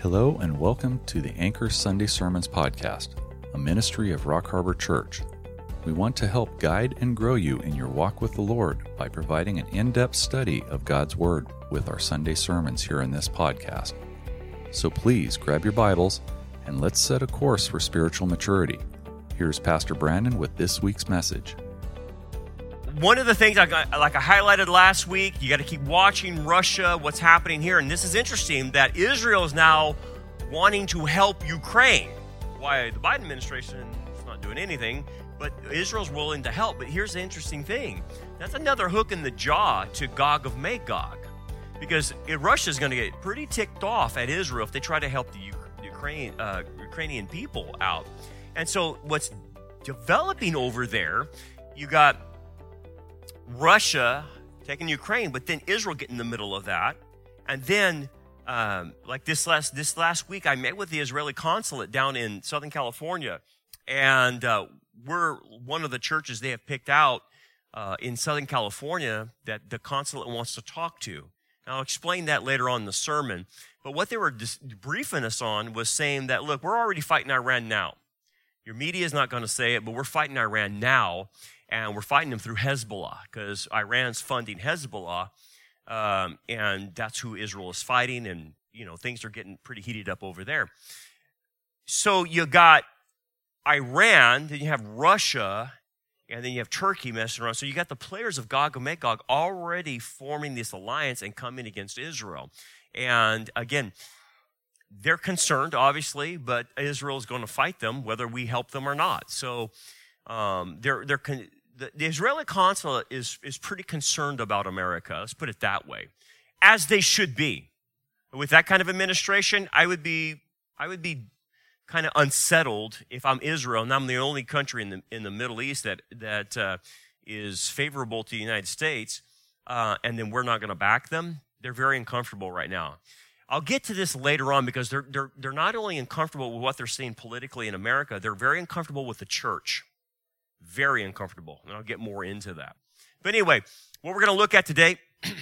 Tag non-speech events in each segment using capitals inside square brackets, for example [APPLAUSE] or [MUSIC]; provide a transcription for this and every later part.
Hello, and welcome to the Anchor Sunday Sermons Podcast, a ministry of Rock Harbor Church. We want to help guide and grow you in your walk with the Lord by providing an in depth study of God's Word with our Sunday sermons here in this podcast. So please grab your Bibles and let's set a course for spiritual maturity. Here's Pastor Brandon with this week's message one of the things I got, like I highlighted last week, you got to keep watching Russia, what's happening here, and this is interesting that Israel is now wanting to help Ukraine. Why the Biden administration is not doing anything, but Israel's willing to help. But here's the interesting thing: that's another hook in the jaw to Gog of Magog, because Russia's going to get pretty ticked off at Israel if they try to help the Ukraine, uh, Ukrainian people out. And so, what's developing over there? You got Russia taking Ukraine, but then Israel get in the middle of that. And then, um, like this last, this last week, I met with the Israeli consulate down in Southern California. And uh, we're one of the churches they have picked out uh, in Southern California that the consulate wants to talk to. And I'll explain that later on in the sermon. But what they were dis- briefing us on was saying that, look, we're already fighting Iran now. Your media is not going to say it, but we're fighting Iran now and we're fighting them through Hezbollah because Iran's funding Hezbollah, um, and that's who Israel is fighting, and you know things are getting pretty heated up over there. So you got Iran, then you have Russia, and then you have Turkey messing around. So you got the players of Gog and Magog already forming this alliance and coming against Israel. And again, they're concerned, obviously, but Israel is going to fight them whether we help them or not. So um, they're, they're the, the Israeli consulate is, is pretty concerned about America. Let's put it that way, as they should be. With that kind of administration, I would be, I would be kind of unsettled if I'm Israel and I'm the only country in the, in the Middle East that, that uh, is favorable to the United States, uh, and then we're not going to back them. They're very uncomfortable right now. I'll get to this later on because they're, they're, they're not only uncomfortable with what they're seeing politically in America, they're very uncomfortable with the church. Very uncomfortable. And I'll get more into that. But anyway, what we're going to look at today [CLEARS THROAT]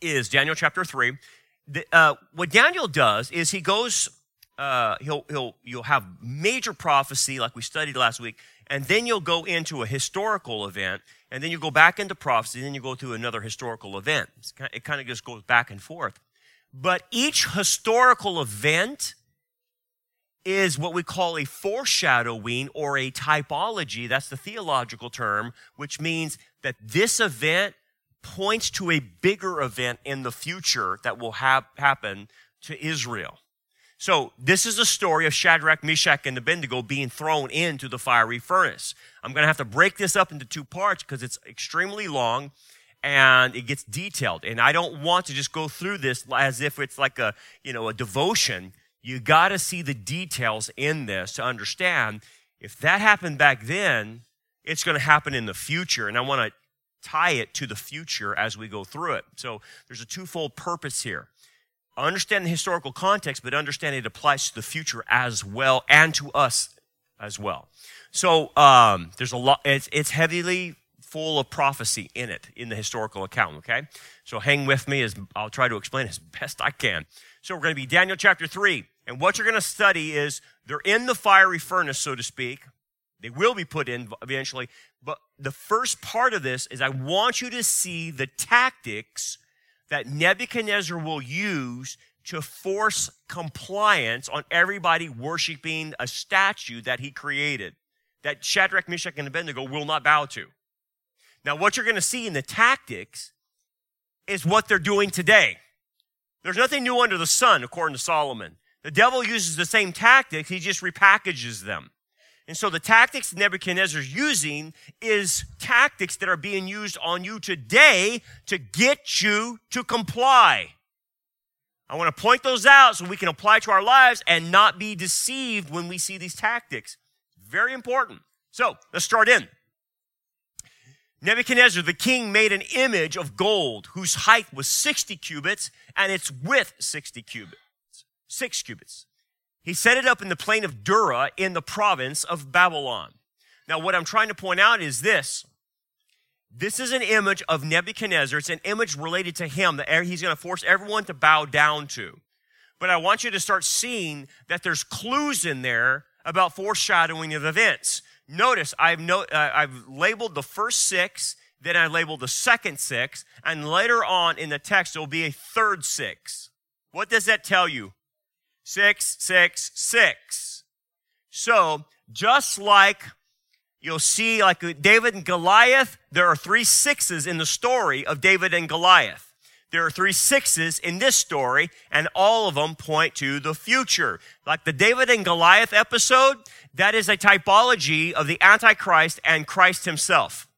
is Daniel chapter 3. The, uh, what Daniel does is he goes, uh, he'll, he'll, you'll have major prophecy like we studied last week, and then you'll go into a historical event, and then you go back into prophecy, and then you go to another historical event. it kind of just goes back and forth. But each historical event is what we call a foreshadowing or a typology. That's the theological term, which means that this event points to a bigger event in the future that will have happen to Israel. So this is a story of Shadrach, Meshach, and Abednego being thrown into the fiery furnace. I'm going to have to break this up into two parts because it's extremely long and it gets detailed. And I don't want to just go through this as if it's like a, you know, a devotion you got to see the details in this to understand if that happened back then, it's going to happen in the future. And I want to tie it to the future as we go through it. So there's a twofold purpose here. Understand the historical context, but understand it applies to the future as well and to us as well. So um, there's a lot. It's, it's heavily full of prophecy in it in the historical account. Okay, so hang with me as I'll try to explain as [LAUGHS] best I can. So we're going to be Daniel chapter three. And what you're going to study is they're in the fiery furnace, so to speak. They will be put in eventually. But the first part of this is I want you to see the tactics that Nebuchadnezzar will use to force compliance on everybody worshiping a statue that he created, that Shadrach, Meshach, and Abednego will not bow to. Now, what you're going to see in the tactics is what they're doing today. There's nothing new under the sun, according to Solomon. The devil uses the same tactics, he just repackages them. And so the tactics Nebuchadnezzar's using is tactics that are being used on you today to get you to comply. I want to point those out so we can apply to our lives and not be deceived when we see these tactics. Very important. So let's start in. Nebuchadnezzar, the king, made an image of gold whose height was 60 cubits and its width 60 cubits six cubits. He set it up in the plain of Dura in the province of Babylon. Now, what I'm trying to point out is this. This is an image of Nebuchadnezzar. It's an image related to him that he's going to force everyone to bow down to. but I want you to start seeing that there's clues in there about foreshadowing of events. Notice I've, no, uh, I've labeled the first six, then I labeled the second six, and later on in the text there will be a third six. What does that tell you? Six, six, six. So, just like you'll see, like David and Goliath, there are three sixes in the story of David and Goliath. There are three sixes in this story, and all of them point to the future. Like the David and Goliath episode, that is a typology of the Antichrist and Christ himself.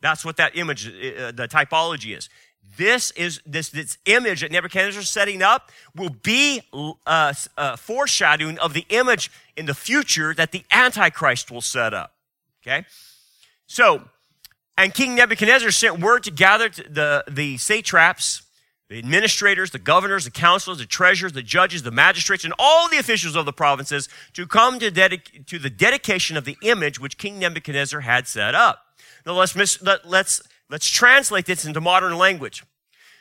That's what that image, uh, the typology is. This is this, this image that Nebuchadnezzar is setting up will be uh, uh, foreshadowing of the image in the future that the Antichrist will set up. Okay, so and King Nebuchadnezzar sent word to gather the, the satraps, the administrators, the governors, the counselors, the treasurers, the judges, the magistrates, and all the officials of the provinces to come to, dedic- to the dedication of the image which King Nebuchadnezzar had set up. Now let's, mis- let, let's, let's translate this into modern language.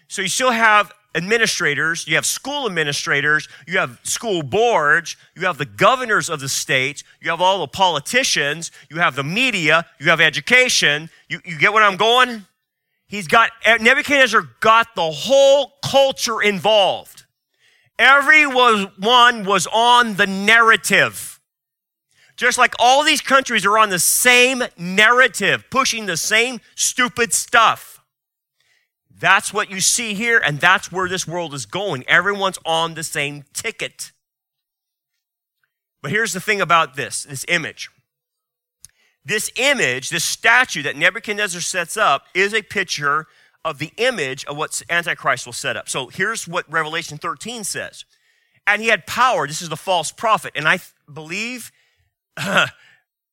So you still have administrators, you have school administrators, you have school boards, you have the governors of the state, you have all the politicians, you have the media, you have education. You, you get what I'm going? He's got, eh, Nebuchadnezzar got the whole culture involved. Everyone was on the narrative. Just like all these countries are on the same narrative, pushing the same stupid stuff. That's what you see here, and that's where this world is going. Everyone's on the same ticket. But here's the thing about this this image. This image, this statue that Nebuchadnezzar sets up, is a picture of the image of what Antichrist will set up. So here's what Revelation 13 says. And he had power. This is the false prophet. And I believe [SIGHS]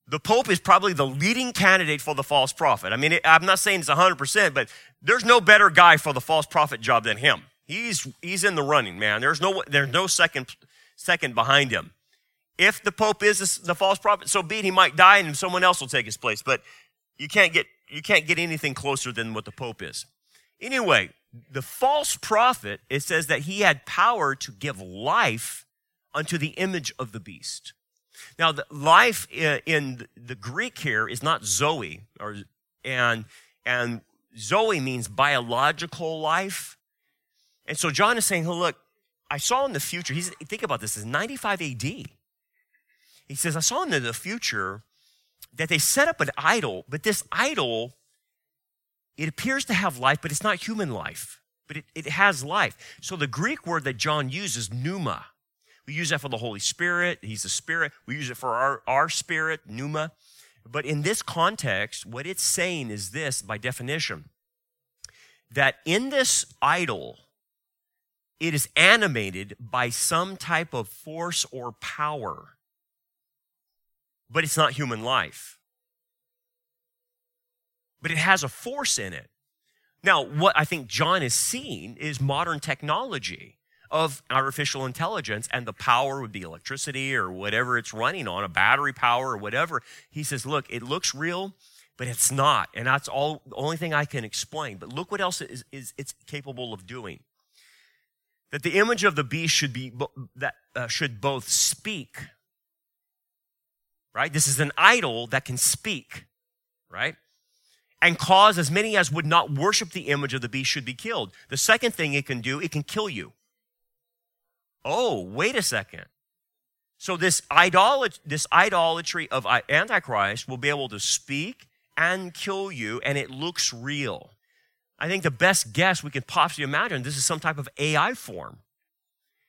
the Pope is probably the leading candidate for the false prophet. I mean, I'm not saying it's 100%, but there's no better guy for the false prophet job than him. He's, he's in the running, man. There's no, there's no second, second behind him. If the Pope is the false prophet, so be it, he might die and someone else will take his place. But you can't get, you can't get anything closer than what the Pope is. Anyway, the false prophet, it says that he had power to give life unto the image of the beast. Now, the life in the Greek here is not Zoe, or, and, and Zoe means biological life. And so John is saying, look, I saw in the future, he's, think about this, is 95 AD. He says, I saw in the future that they set up an idol, but this idol, it appears to have life, but it's not human life, but it, it has life. So the Greek word that John uses, pneuma, we use that for the Holy Spirit. He's the Spirit. We use it for our, our spirit, pneuma. But in this context, what it's saying is this by definition that in this idol, it is animated by some type of force or power, but it's not human life. But it has a force in it. Now, what I think John is seeing is modern technology of artificial intelligence and the power would be electricity or whatever it's running on, a battery power or whatever. He says, look, it looks real, but it's not. And that's all the only thing I can explain. But look what else is, is it's capable of doing. That the image of the beast should be that uh, should both speak. Right? This is an idol that can speak, right? And cause as many as would not worship the image of the beast should be killed. The second thing it can do, it can kill you oh, wait a second. So this idolatry, this idolatry of Antichrist will be able to speak and kill you, and it looks real. I think the best guess we could possibly imagine this is some type of AI form.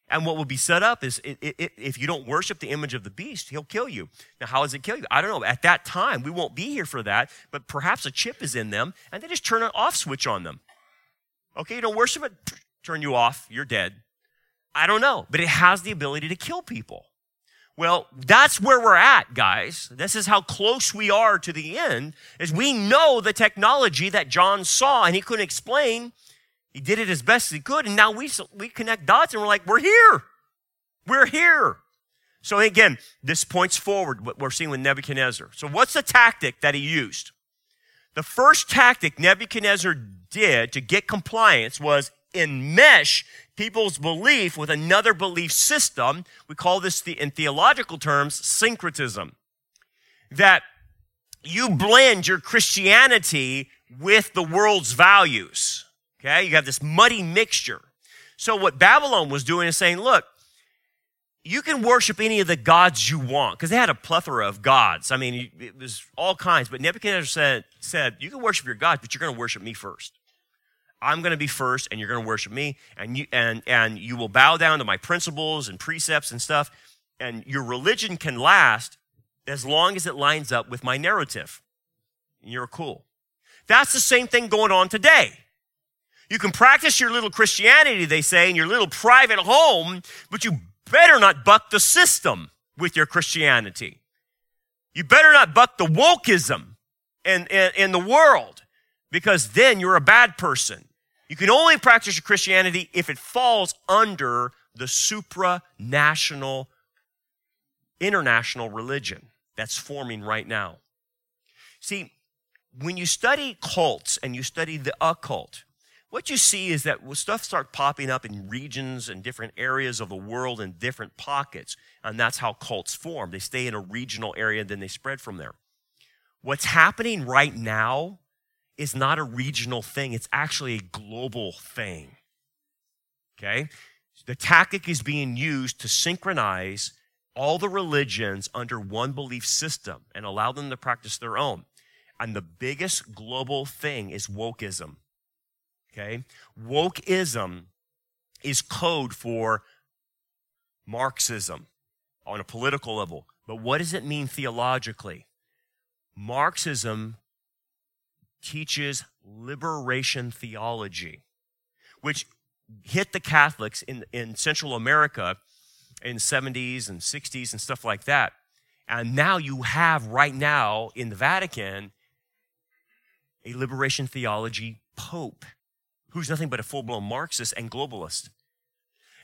And what will be set up is it, it, if you don't worship the image of the beast, he'll kill you. Now, how does it kill you? I don't know. At that time, we won't be here for that, but perhaps a chip is in them and they just turn an off switch on them. Okay, you don't worship it, turn you off, you're dead. I don't know, but it has the ability to kill people. Well, that's where we're at, guys. This is how close we are to the end, is we know the technology that John saw and he couldn't explain. He did it as best as he could, and now we, we connect dots and we're like, we're here. We're here. So again, this points forward what we're seeing with Nebuchadnezzar. So what's the tactic that he used? The first tactic Nebuchadnezzar did to get compliance was enmesh people's belief with another belief system. We call this the, in theological terms syncretism. That you blend your Christianity with the world's values. Okay, you have this muddy mixture. So what Babylon was doing is saying, look, you can worship any of the gods you want because they had a plethora of gods. I mean, it was all kinds. But Nebuchadnezzar said, said you can worship your gods, but you're going to worship me first. I'm going to be first, and you're going to worship me, and you and and you will bow down to my principles and precepts and stuff. And your religion can last as long as it lines up with my narrative. And You're cool. That's the same thing going on today. You can practice your little Christianity, they say, in your little private home, but you better not buck the system with your Christianity. You better not buck the wokeism in, in, in the world because then you're a bad person. You can only practice your Christianity if it falls under the supranational, international religion that's forming right now. See, when you study cults and you study the occult, what you see is that stuff starts popping up in regions and different areas of the world in different pockets. And that's how cults form. They stay in a regional area, then they spread from there. What's happening right now is not a regional thing, it's actually a global thing. Okay? The tactic is being used to synchronize all the religions under one belief system and allow them to practice their own. And the biggest global thing is wokeism. Okay? Wokeism is code for Marxism on a political level. But what does it mean theologically? Marxism teaches liberation theology, which hit the Catholics in, in Central America in 70s and 60s and stuff like that. And now you have right now in the Vatican a liberation theology pope who's nothing but a full-blown Marxist and globalist.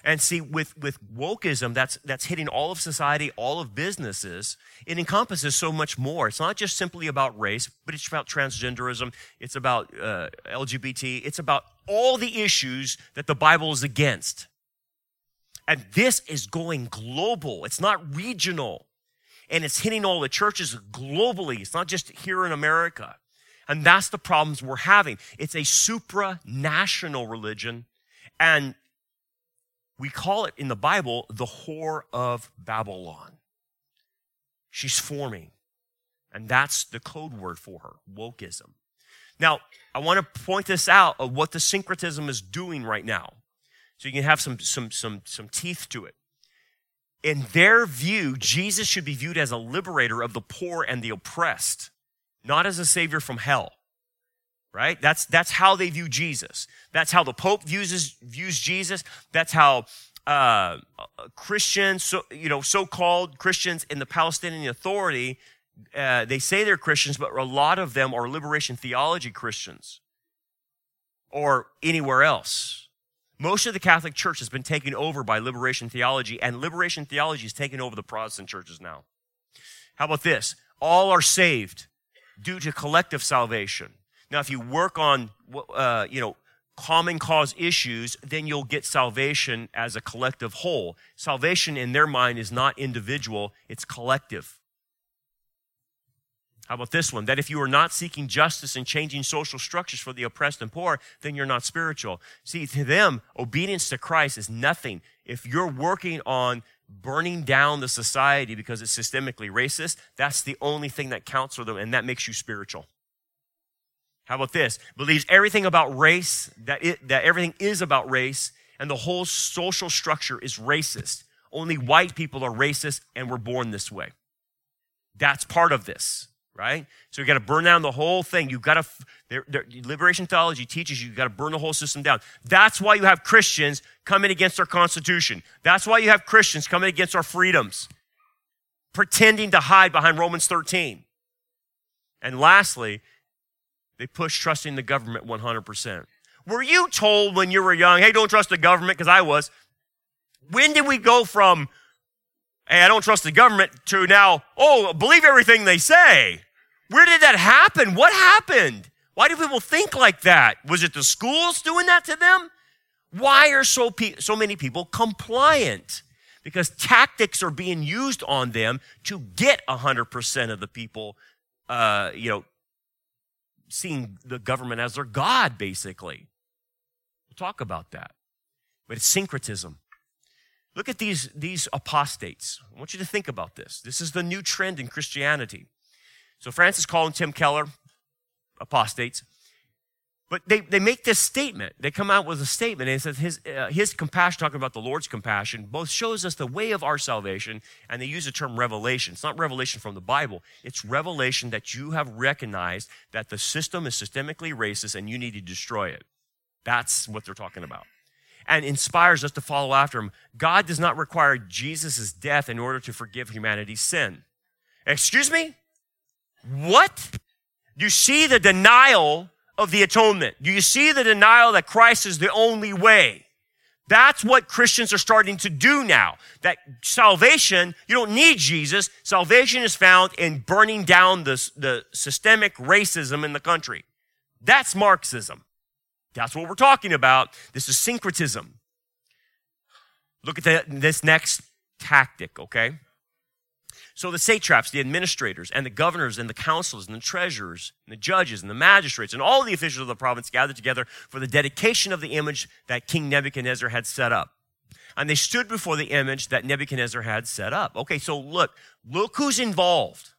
And see, with, with wokeism, that's, that's hitting all of society, all of businesses. It encompasses so much more. It's not just simply about race, but it's about transgenderism. It's about uh, LGBT. It's about all the issues that the Bible is against. And this is going global. It's not regional. And it's hitting all the churches globally. It's not just here in America. And that's the problems we're having. It's a supranational religion. And we call it in the Bible the whore of Babylon. She's forming. And that's the code word for her wokeism. Now, I want to point this out of what the syncretism is doing right now. So you can have some, some, some, some teeth to it. In their view, Jesus should be viewed as a liberator of the poor and the oppressed not as a savior from hell. Right? That's, that's how they view Jesus. That's how the Pope views, views Jesus. That's how uh, Christians, so, you know, so-called Christians in the Palestinian Authority, uh, they say they're Christians, but a lot of them are liberation theology Christians or anywhere else. Most of the Catholic Church has been taken over by liberation theology, and liberation theology is taking over the Protestant churches now. How about this? All are saved due to collective salvation. Now, if you work on, uh, you know, common cause issues, then you'll get salvation as a collective whole. Salvation in their mind is not individual, it's collective. How about this one? That if you are not seeking justice and changing social structures for the oppressed and poor, then you're not spiritual. See, to them, obedience to Christ is nothing. If you're working on burning down the society because it's systemically racist, that's the only thing that counts for them, and that makes you spiritual. How about this? Believes everything about race, that, it, that everything is about race, and the whole social structure is racist. Only white people are racist, and we're born this way. That's part of this right? So you got to burn down the whole thing. You've got to, liberation theology teaches you, you got to burn the whole system down. That's why you have Christians coming against our Constitution. That's why you have Christians coming against our freedoms, pretending to hide behind Romans 13. And lastly, they push trusting the government 100%. Were you told when you were young, hey, don't trust the government? Because I was. When did we go from hey, I don't trust the government, to now, oh, believe everything they say. Where did that happen? What happened? Why do people think like that? Was it the schools doing that to them? Why are so, pe- so many people compliant? Because tactics are being used on them to get 100% of the people, uh, you know, seeing the government as their God, basically. We'll talk about that. But it's syncretism. Look at these, these apostates. I want you to think about this. This is the new trend in Christianity. So Francis Cole and Tim Keller, apostates. But they, they make this statement. They come out with a statement, and it says his, uh, his compassion, talking about the Lord's compassion, both shows us the way of our salvation, and they use the term revelation. It's not revelation from the Bible, it's revelation that you have recognized that the system is systemically racist and you need to destroy it. That's what they're talking about. And inspires us to follow after him. God does not require Jesus' death in order to forgive humanity's sin. Excuse me? What? You see the denial of the atonement? Do you see the denial that Christ is the only way? That's what Christians are starting to do now. That salvation, you don't need Jesus. Salvation is found in burning down the, the systemic racism in the country. That's Marxism. That's what we're talking about. This is syncretism. Look at the, this next tactic, okay? So the satraps, the administrators, and the governors, and the councils, and the treasurers, and the judges, and the magistrates, and all the officials of the province gathered together for the dedication of the image that King Nebuchadnezzar had set up. And they stood before the image that Nebuchadnezzar had set up. Okay, so look, look who's involved.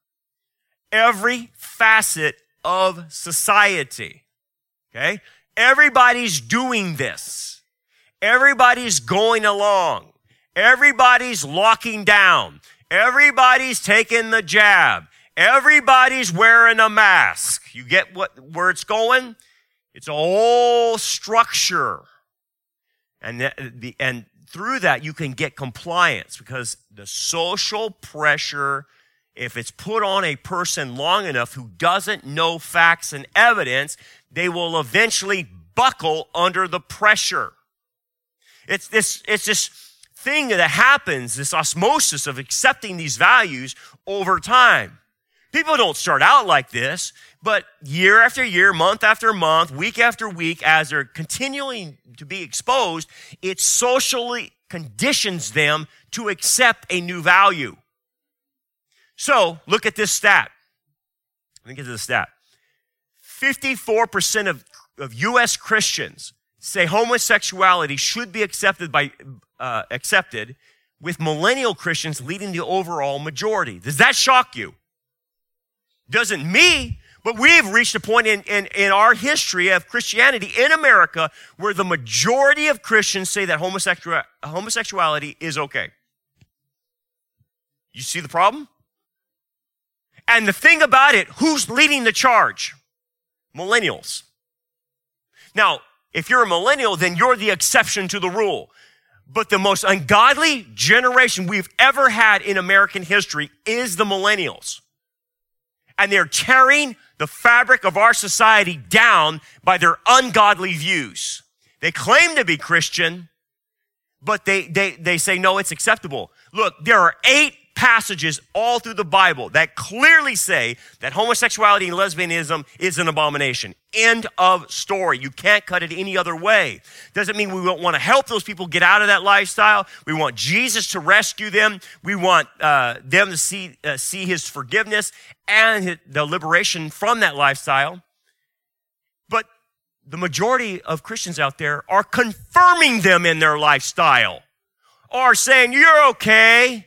Every facet of society. Okay? Everybody's doing this. Everybody's going along. Everybody's locking down. Everybody's taking the jab. Everybody's wearing a mask. You get what, where it's going? It's a whole structure. And, the, and through that, you can get compliance because the social pressure, if it's put on a person long enough who doesn't know facts and evidence, they will eventually buckle under the pressure. It's this, it's this thing that happens, this osmosis of accepting these values over time. People don't start out like this, but year after year, month after month, week after week, as they're continuing to be exposed, it socially conditions them to accept a new value. So look at this stat. Let me get to the stat. 54% of, of U.S. Christians say homosexuality should be accepted by uh, accepted, with millennial Christians leading the overall majority. Does that shock you? Doesn't me, but we've reached a point in, in, in our history of Christianity in America where the majority of Christians say that homosexual, homosexuality is okay. You see the problem? And the thing about it, who's leading the charge? Millennials. Now, if you're a millennial, then you're the exception to the rule. But the most ungodly generation we've ever had in American history is the millennials. And they're tearing the fabric of our society down by their ungodly views. They claim to be Christian, but they, they, they say, no, it's acceptable. Look, there are eight passages all through the Bible that clearly say that homosexuality and lesbianism is an abomination. End of story. You can't cut it any other way. Doesn't mean we don't want to help those people get out of that lifestyle. We want Jesus to rescue them. We want uh, them to see, uh, see his forgiveness and his, the liberation from that lifestyle. But the majority of Christians out there are confirming them in their lifestyle, are saying, You're okay.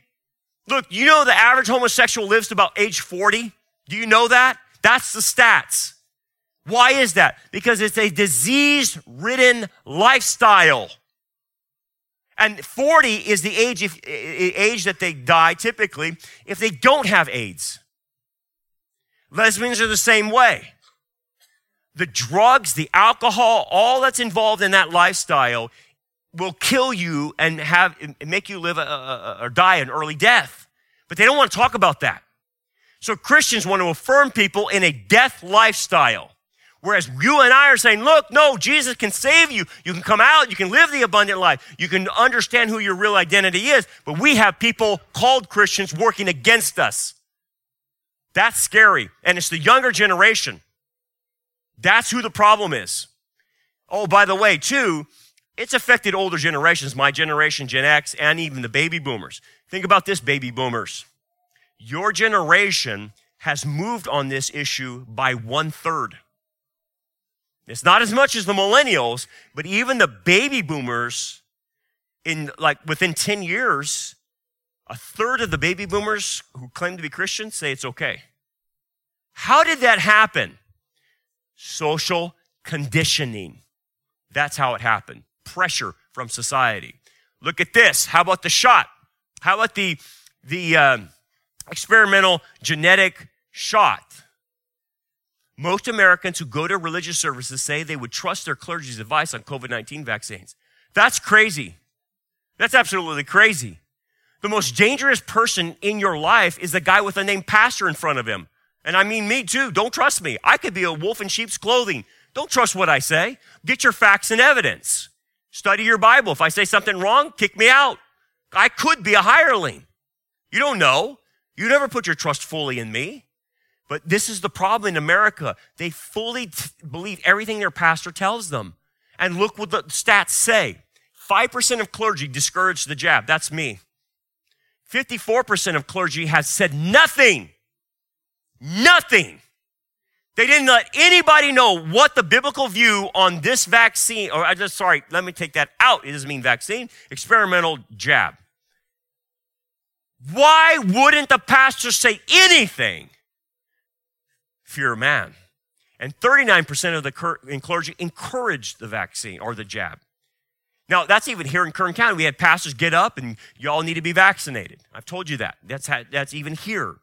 Look, you know the average homosexual lives to about age 40? Do you know that? That's the stats. Why is that? Because it's a disease ridden lifestyle. And 40 is the age, if, age that they die typically if they don't have AIDS. Lesbians are the same way. The drugs, the alcohol, all that's involved in that lifestyle will kill you and have make you live a, a, or die an early death. But they don't want to talk about that. So Christians want to affirm people in a death lifestyle. Whereas you and I are saying, look, no, Jesus can save you. You can come out, you can live the abundant life, you can understand who your real identity is. But we have people called Christians working against us. That's scary. And it's the younger generation. That's who the problem is. Oh, by the way, too, it's affected older generations, my generation, Gen X, and even the baby boomers. Think about this, baby boomers. Your generation has moved on this issue by one third. It's not as much as the millennials, but even the baby boomers in like within 10 years, a third of the baby boomers who claim to be Christians say it's okay. How did that happen? Social conditioning. That's how it happened. Pressure from society. Look at this. How about the shot? How about the, the uh, experimental genetic shot? Most Americans who go to religious services say they would trust their clergy's advice on COVID 19 vaccines. That's crazy. That's absolutely crazy. The most dangerous person in your life is the guy with a name pastor in front of him. And I mean me too. Don't trust me. I could be a wolf in sheep's clothing. Don't trust what I say. Get your facts and evidence. Study your Bible. If I say something wrong, kick me out. I could be a hireling. You don't know. You never put your trust fully in me. But this is the problem in America. They fully t- believe everything their pastor tells them. And look what the stats say 5% of clergy discourage the jab. That's me. 54% of clergy has said nothing. Nothing. They didn't let anybody know what the biblical view on this vaccine, or I just, sorry, let me take that out. It doesn't mean vaccine, experimental jab. Why wouldn't the pastor say anything? Fear man. And 39% of the clergy encouraged the vaccine or the jab. Now, that's even here in Kern County. We had pastors get up and y'all need to be vaccinated. I've told you that. That's, how, that's even here.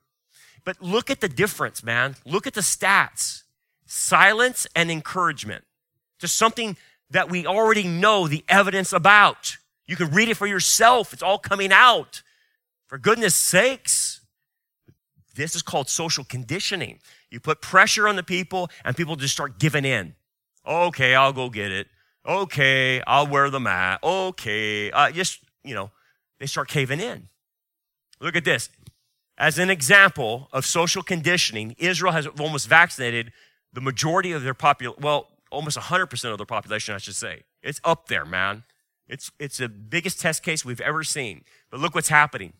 But look at the difference, man. Look at the stats silence and encouragement. Just something that we already know the evidence about. You can read it for yourself, it's all coming out. For goodness sakes, this is called social conditioning. You put pressure on the people, and people just start giving in. Okay, I'll go get it. Okay, I'll wear the mask. Okay, uh, just, you know, they start caving in. Look at this. As an example of social conditioning, Israel has almost vaccinated the majority of their population, well, almost 100% of their population, I should say. It's up there, man. It's, it's the biggest test case we've ever seen. But look what's happening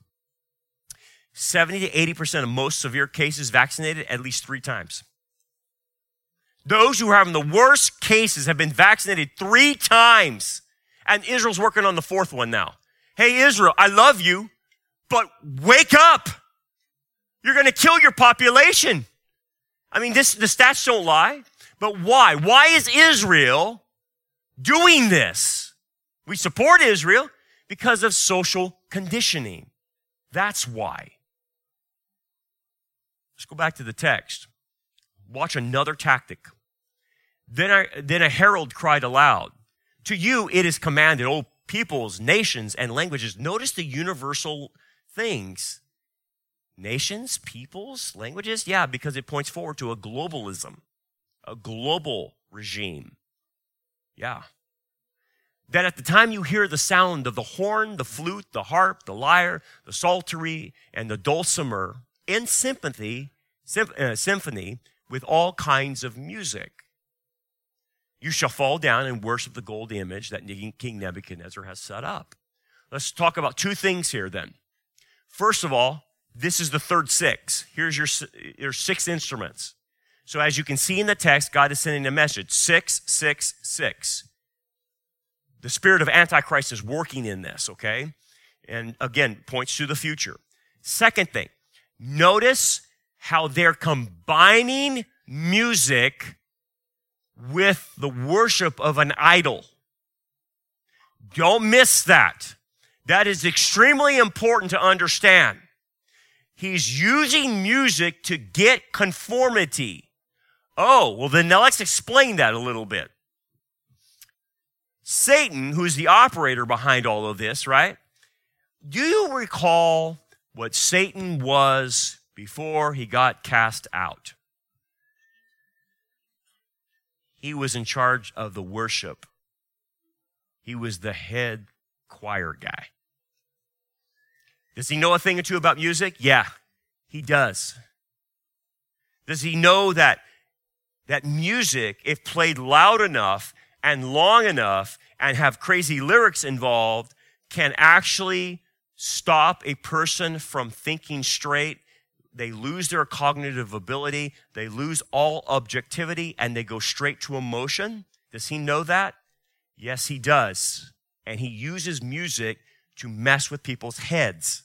70 to 80% of most severe cases vaccinated at least three times. Those who are having the worst cases have been vaccinated three times. And Israel's working on the fourth one now. Hey, Israel, I love you, but wake up. You're going to kill your population. I mean, this, the stats don't lie, but why? Why is Israel doing this? We support Israel because of social conditioning. That's why. Let's go back to the text. Watch another tactic. Then, I, then a herald cried aloud, To you it is commanded, O peoples, nations, and languages. Notice the universal things Nations, peoples, languages? Yeah, because it points forward to a globalism, a global regime. Yeah. That at the time you hear the sound of the horn, the flute, the harp, the lyre, the psaltery, and the dulcimer in sympathy, uh, symphony with all kinds of music, you shall fall down and worship the gold image that King Nebuchadnezzar has set up. Let's talk about two things here then. First of all, this is the third six. Here's your, your six instruments. So as you can see in the text, God is sending a message. Six, six, six. The spirit of Antichrist is working in this, okay? And again, points to the future. Second thing, notice how they're combining music with the worship of an idol. Don't miss that. That is extremely important to understand. He's using music to get conformity. Oh, well, then now let's explain that a little bit. Satan, who's the operator behind all of this, right? Do you recall what Satan was before he got cast out? He was in charge of the worship, he was the head choir guy. Does he know a thing or two about music? Yeah, he does. Does he know that, that music, if played loud enough and long enough and have crazy lyrics involved can actually stop a person from thinking straight. They lose their cognitive ability, they lose all objectivity, and they go straight to emotion. Does he know that? Yes, he does. And he uses music to mess with people's heads.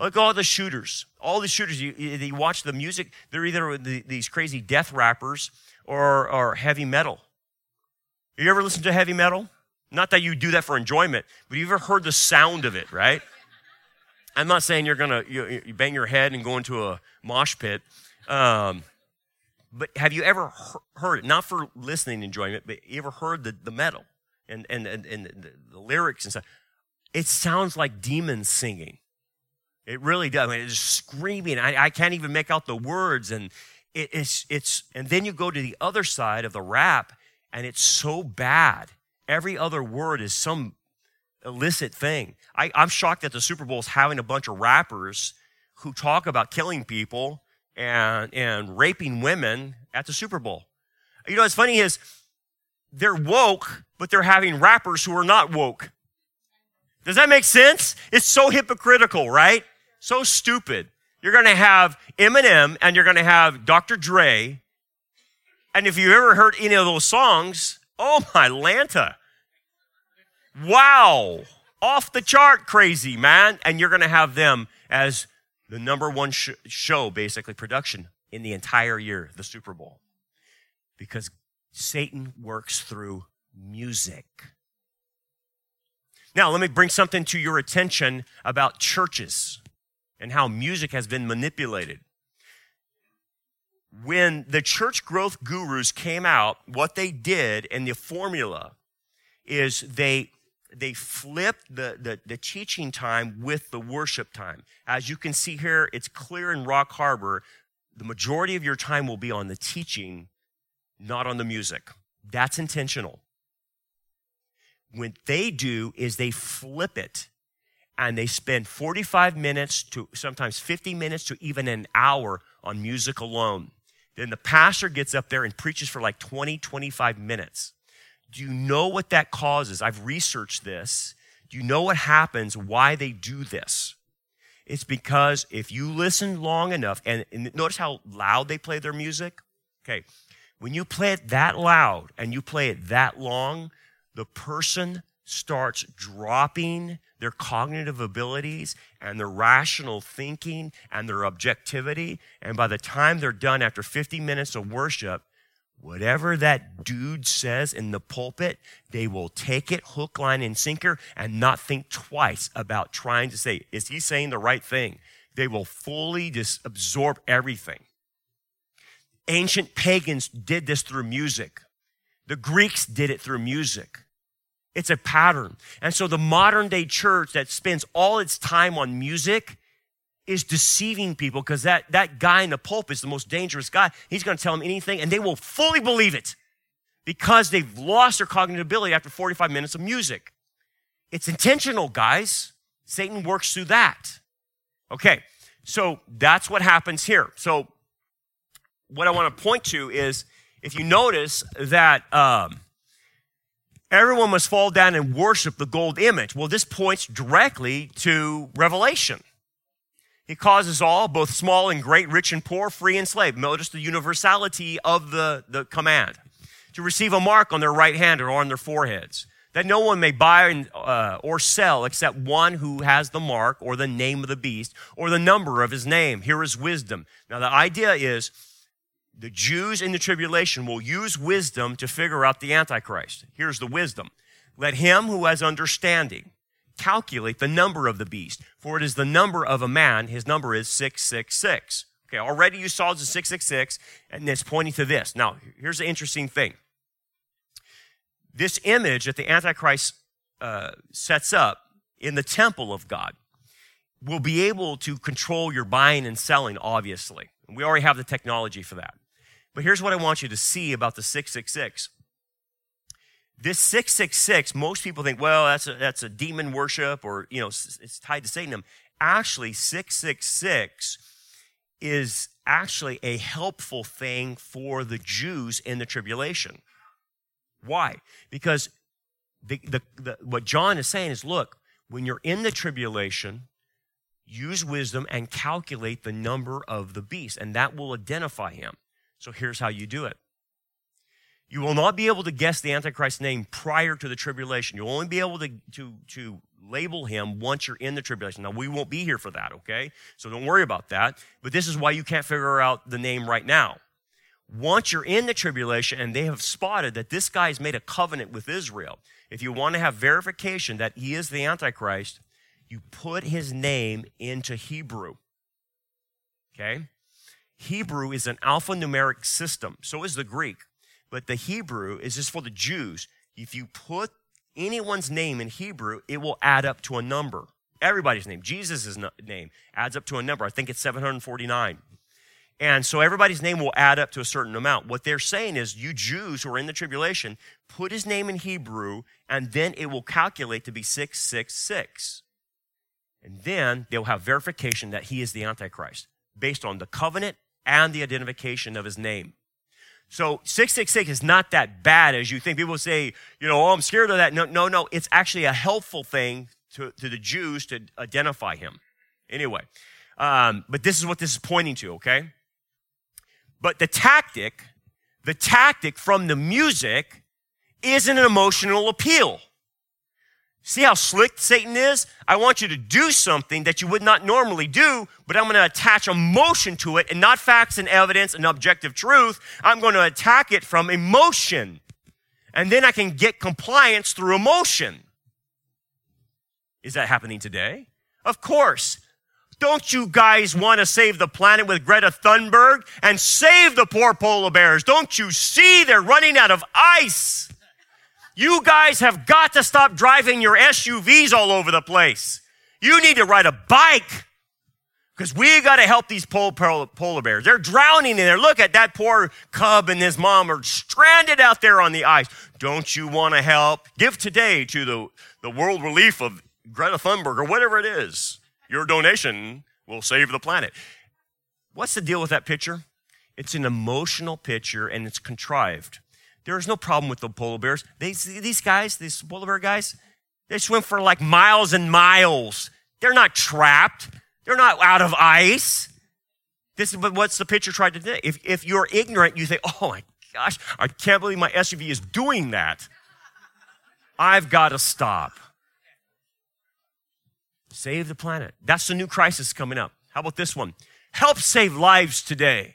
Look at all the shooters. All the shooters, you, you watch the music, they're either these crazy death rappers or, or heavy metal. You ever listen to heavy metal? Not that you do that for enjoyment, but you ever heard the sound of it, right? I'm not saying you're gonna you, you bang your head and go into a mosh pit, um, but have you ever heard it? Not for listening enjoyment, but you ever heard the, the metal and and and, and the, the lyrics and stuff? It sounds like demons singing. It really does. I mean, it's screaming. I, I can't even make out the words, and it, it's it's. And then you go to the other side of the rap, and it's so bad. Every other word is some illicit thing. I, I'm shocked that the Super Bowl is having a bunch of rappers who talk about killing people and, and raping women at the Super Bowl. You know, what's funny is they're woke, but they're having rappers who are not woke. Does that make sense? It's so hypocritical, right? So stupid. You're going to have Eminem and you're going to have Dr. Dre. And if you've ever heard any of those songs, oh my Lanta. Wow. Off the chart crazy, man. And you're going to have them as the number one sh- show, basically, production in the entire year, the Super Bowl. Because Satan works through music. Now, let me bring something to your attention about churches and how music has been manipulated. When the church growth gurus came out, what they did and the formula is they they flipped the, the, the, teaching time with the worship time. As you can see here, it's clear in Rock Harbor, the majority of your time will be on the teaching, not on the music. That's intentional what they do is they flip it and they spend 45 minutes to sometimes 50 minutes to even an hour on music alone. Then the pastor gets up there and preaches for like 20, 25 minutes. Do you know what that causes? I've researched this. Do you know what happens, why they do this? It's because if you listen long enough, and, and notice how loud they play their music? Okay, when you play it that loud and you play it that long, the person starts dropping their cognitive abilities and their rational thinking and their objectivity. And by the time they're done after 50 minutes of worship, whatever that dude says in the pulpit, they will take it hook, line, and sinker and not think twice about trying to say, is he saying the right thing? They will fully just absorb everything. Ancient pagans did this through music. The Greeks did it through music. It's a pattern. And so the modern day church that spends all its time on music is deceiving people because that, that guy in the pulpit is the most dangerous guy. He's going to tell them anything and they will fully believe it because they've lost their cognitive ability after 45 minutes of music. It's intentional, guys. Satan works through that. Okay, so that's what happens here. So, what I want to point to is if you notice that um, everyone must fall down and worship the gold image, well, this points directly to Revelation. He causes all, both small and great, rich and poor, free and slave. Notice the universality of the, the command to receive a mark on their right hand or on their foreheads, that no one may buy uh, or sell except one who has the mark or the name of the beast or the number of his name. Here is wisdom. Now, the idea is the Jews in the tribulation will use wisdom to figure out the Antichrist. Here's the wisdom. Let him who has understanding calculate the number of the beast, for it is the number of a man. His number is 666. Okay, already you saw the 666, and it's pointing to this. Now, here's the interesting thing. This image that the Antichrist uh, sets up in the temple of God will be able to control your buying and selling, obviously. We already have the technology for that. But here's what I want you to see about the 666. This 666, most people think, well, that's a, that's a demon worship or, you know, it's tied to Satan. Actually, 666 is actually a helpful thing for the Jews in the tribulation. Why? Because the, the, the, what John is saying is look, when you're in the tribulation, use wisdom and calculate the number of the beast, and that will identify him. So here's how you do it. You will not be able to guess the Antichrist's name prior to the tribulation. You'll only be able to, to, to label him once you're in the tribulation. Now, we won't be here for that, okay? So don't worry about that. But this is why you can't figure out the name right now. Once you're in the tribulation and they have spotted that this guy's made a covenant with Israel, if you want to have verification that he is the Antichrist, you put his name into Hebrew. Okay? Hebrew is an alphanumeric system. So is the Greek. But the Hebrew is just for the Jews. If you put anyone's name in Hebrew, it will add up to a number. Everybody's name, Jesus' name, adds up to a number. I think it's 749. And so everybody's name will add up to a certain amount. What they're saying is, you Jews who are in the tribulation, put his name in Hebrew, and then it will calculate to be 666. And then they'll have verification that he is the Antichrist based on the covenant and the identification of his name. So 666 is not that bad as you think. People say, you know, oh, I'm scared of that. No, no, no. It's actually a helpful thing to, to the Jews to identify him. Anyway, um, but this is what this is pointing to, okay? But the tactic, the tactic from the music is an emotional appeal. See how slick Satan is? I want you to do something that you would not normally do, but I'm going to attach emotion to it and not facts and evidence and objective truth. I'm going to attack it from emotion. And then I can get compliance through emotion. Is that happening today? Of course. Don't you guys want to save the planet with Greta Thunberg and save the poor polar bears? Don't you see they're running out of ice? You guys have got to stop driving your SUVs all over the place. You need to ride a bike because we got to help these polar bears. They're drowning in there. Look at that poor cub and his mom are stranded out there on the ice. Don't you want to help? Give today to the, the world relief of Greta Thunberg or whatever it is. Your donation will save the planet. What's the deal with that picture? It's an emotional picture and it's contrived. There is no problem with the polar bears. They, these guys, these polar bear guys, they swim for like miles and miles. They're not trapped. They're not out of ice. This is what's the picture tried to do. If, if you're ignorant, you think, oh my gosh, I can't believe my SUV is doing that. I've got to stop. Save the planet. That's the new crisis coming up. How about this one? Help save lives today.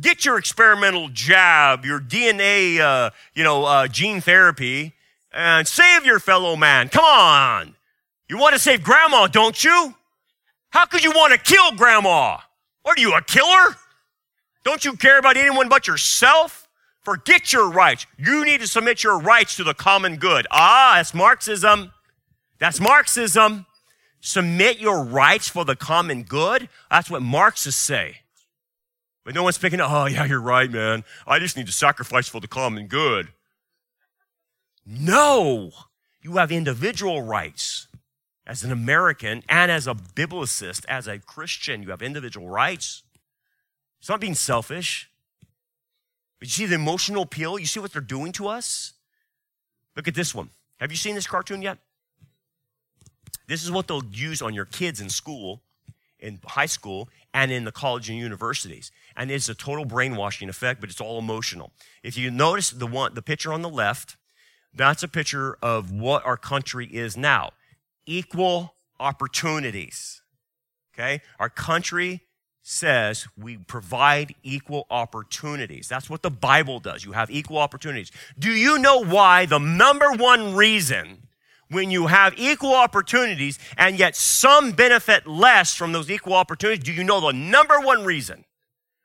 Get your experimental jab, your DNA, uh, you know, uh, gene therapy, and save your fellow man. Come on. You want to save grandma, don't you? How could you want to kill grandma? Are you, a killer? Don't you care about anyone but yourself? Forget your rights. You need to submit your rights to the common good. Ah, that's Marxism. That's Marxism. Submit your rights for the common good. That's what Marxists say. But no one's picking up, oh, yeah, you're right, man. I just need to sacrifice for the common good. No, you have individual rights. As an American and as a biblicist, as a Christian, you have individual rights. It's not being selfish. But you see the emotional appeal? You see what they're doing to us? Look at this one. Have you seen this cartoon yet? This is what they'll use on your kids in school, in high school, and in the college and universities. And it's a total brainwashing effect, but it's all emotional. If you notice the one, the picture on the left, that's a picture of what our country is now. Equal opportunities. Okay? Our country says we provide equal opportunities. That's what the Bible does. You have equal opportunities. Do you know why the number one reason when you have equal opportunities and yet some benefit less from those equal opportunities, do you know the number one reason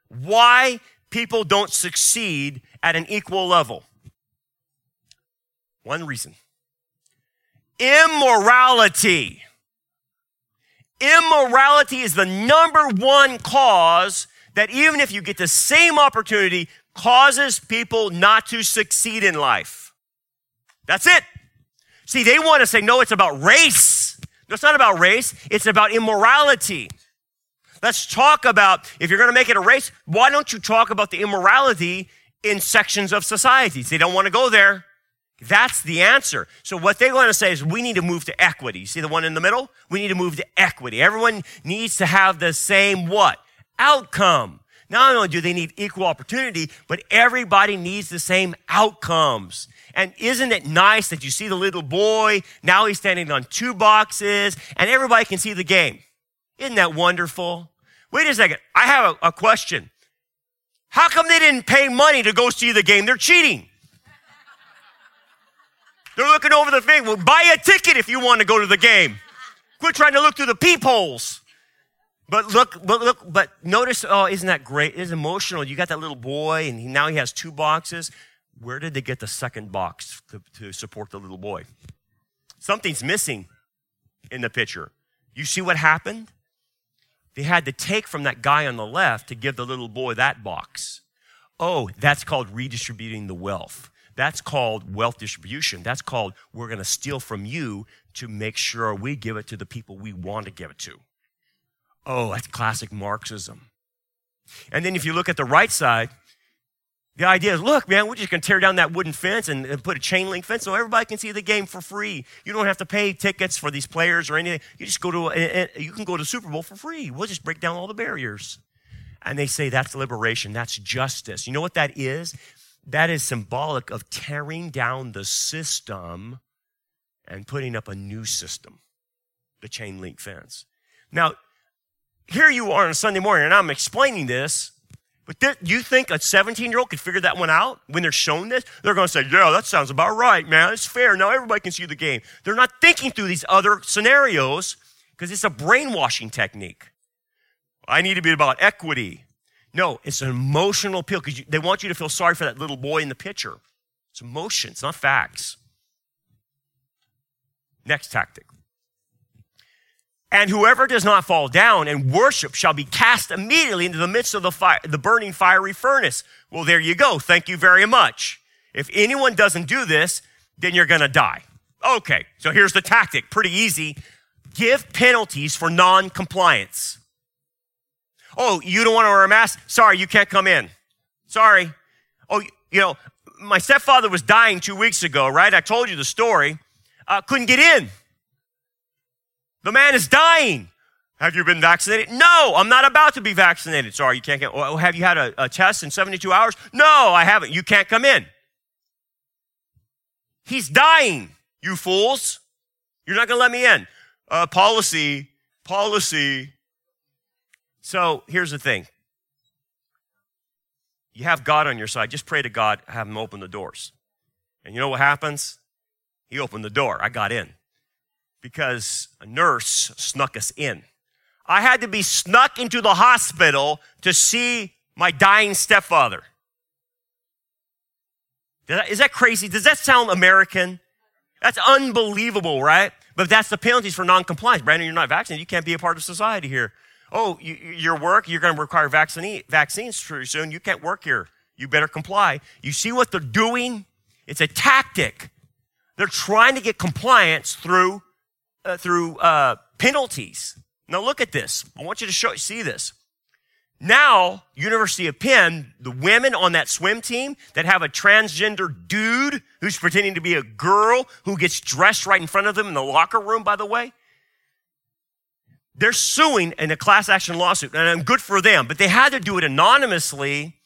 why people don't succeed at an equal level? One reason immorality. Immorality is the number one cause that even if you get the same opportunity, causes people not to succeed in life. That's it. See, they want to say, no, it's about race. No, it's not about race, it's about immorality. Let's talk about, if you're going to make it a race, why don't you talk about the immorality in sections of societies? They don't want to go there. That's the answer. So what they want to say is we need to move to equity. See the one in the middle? We need to move to equity. Everyone needs to have the same what? Outcome. Not only do they need equal opportunity, but everybody needs the same outcomes. And isn't it nice that you see the little boy? Now he's standing on two boxes and everybody can see the game. Isn't that wonderful? Wait a second. I have a, a question. How come they didn't pay money to go see the game? They're cheating. They're looking over the thing. Well, buy a ticket if you want to go to the game. Quit trying to look through the peepholes. But look, but look, but notice, oh, isn't that great? It's emotional. You got that little boy, and he, now he has two boxes. Where did they get the second box to, to support the little boy? Something's missing in the picture. You see what happened? They had to take from that guy on the left to give the little boy that box. Oh, that's called redistributing the wealth. That's called wealth distribution. That's called we're going to steal from you to make sure we give it to the people we want to give it to. Oh, that's classic Marxism. And then if you look at the right side, the idea is look, man, we're just going to tear down that wooden fence and, and, put a chain link fence so everybody can see the game for free. You don't have to pay tickets for these players or anything. You just go to, you can go to Super Bowl for free. We'll just break down all the barriers. And they say that's liberation, that's justice. You know what that is? That is symbolic of tearing down the system and putting up a new system, the chain link fence. Now, here you are on Sunday morning, and I'm explaining this, you think a 17 year old could figure that one out when they're shown this? They're going to say, Yeah, that sounds about right, man. It's fair. Now everybody can see the game. They're not thinking through these other scenarios because it's a brainwashing technique. I need to be about equity. No, it's an emotional appeal because they want you to feel sorry for that little boy in the picture. It's emotions, not facts. Next tactic. And whoever does not fall down and worship shall be cast immediately into the midst of the, fire, the burning fiery furnace. Well, there you go. Thank you very much. If anyone doesn't do this, then you're going to die. Okay, so here's the tactic. Pretty easy. Give penalties for non compliance. Oh, you don't want to wear a mask? Sorry, you can't come in. Sorry. Oh, you know, my stepfather was dying two weeks ago, right? I told you the story. Uh, couldn't get in. The man is dying. Have you been vaccinated? No, I'm not about to be vaccinated. Sorry, you can't get. Oh, have you had a, a test in 72 hours? No, I haven't. You can't come in. He's dying, you fools. You're not going to let me in. Uh, policy, policy, so here's the thing you have God on your side, just pray to God, have Him open the doors. And you know what happens? He opened the door. I got in because a nurse snuck us in. I had to be snuck into the hospital to see my dying stepfather. Is that crazy? Does that sound American? That's unbelievable, right? But that's the penalties for non-compliance. Brandon, you're not vaccinated. You can't be a part of society here oh, you, your work, you're going to require vaccine, vaccines pretty soon. You can't work here. You better comply. You see what they're doing? It's a tactic. They're trying to get compliance through, uh, through uh, penalties. Now look at this. I want you to show, see this. Now, University of Penn, the women on that swim team that have a transgender dude who's pretending to be a girl who gets dressed right in front of them in the locker room, by the way, they're suing in a class action lawsuit, and I'm good for them, but they had to do it anonymously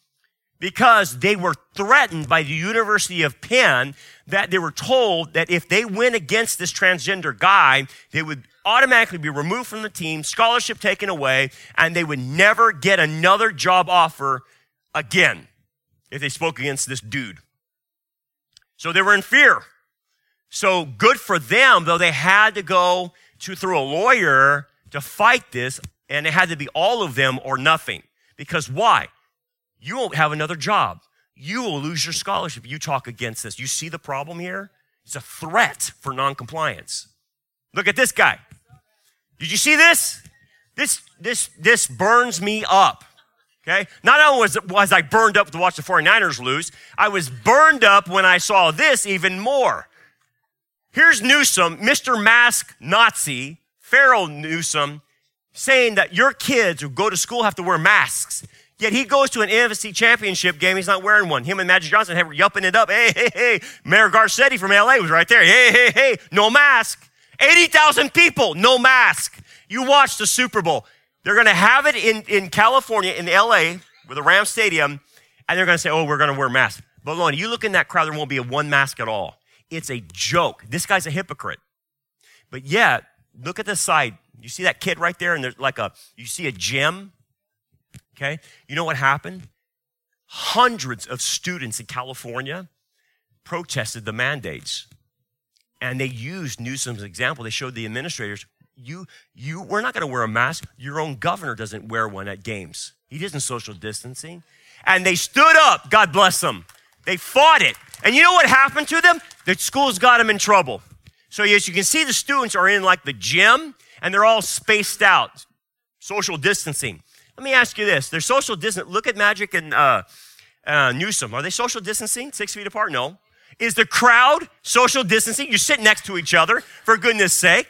because they were threatened by the University of Penn that they were told that if they went against this transgender guy, they would automatically be removed from the team, scholarship taken away, and they would never get another job offer again if they spoke against this dude. So they were in fear. So good for them, though they had to go to through a lawyer to fight this, and it had to be all of them or nothing. Because why? You won't have another job. You will lose your scholarship. You talk against this. You see the problem here? It's a threat for noncompliance. Look at this guy. Did you see this? This, this, this burns me up. Okay? Not only was, was I burned up to watch the 49ers lose, I was burned up when I saw this even more. Here's Newsom, Mr. Mask Nazi, Farrell Newsom saying that your kids who go to school have to wear masks. Yet he goes to an NFC championship game. He's not wearing one. Him and Magic Johnson have yupping it up. Hey, hey, hey. Mayor Garcetti from LA was right there. Hey, hey, hey. No mask. 80,000 people, no mask. You watch the Super Bowl. They're going to have it in, in California, in LA, with the Ram Stadium, and they're going to say, oh, we're going to wear masks. But Lord, you look in that crowd, there won't be a one mask at all. It's a joke. This guy's a hypocrite. But yet, look at the side. You see that kid right there, and there's like a, you see a gym. Okay? You know what happened? Hundreds of students in California protested the mandates. And they used Newsom's example. They showed the administrators, you, you, we're not going to wear a mask. Your own governor doesn't wear one at games. He isn't social distancing. And they stood up. God bless them. They fought it. And you know what happened to them? The schools got them in trouble. So as you can see, the students are in like the gym and they're all spaced out, social distancing. Let me ask you this: They're social distance. Look at Magic and uh, uh, Newsom. Are they social distancing, six feet apart? No. Is the crowd social distancing? You sit next to each other, for goodness sake.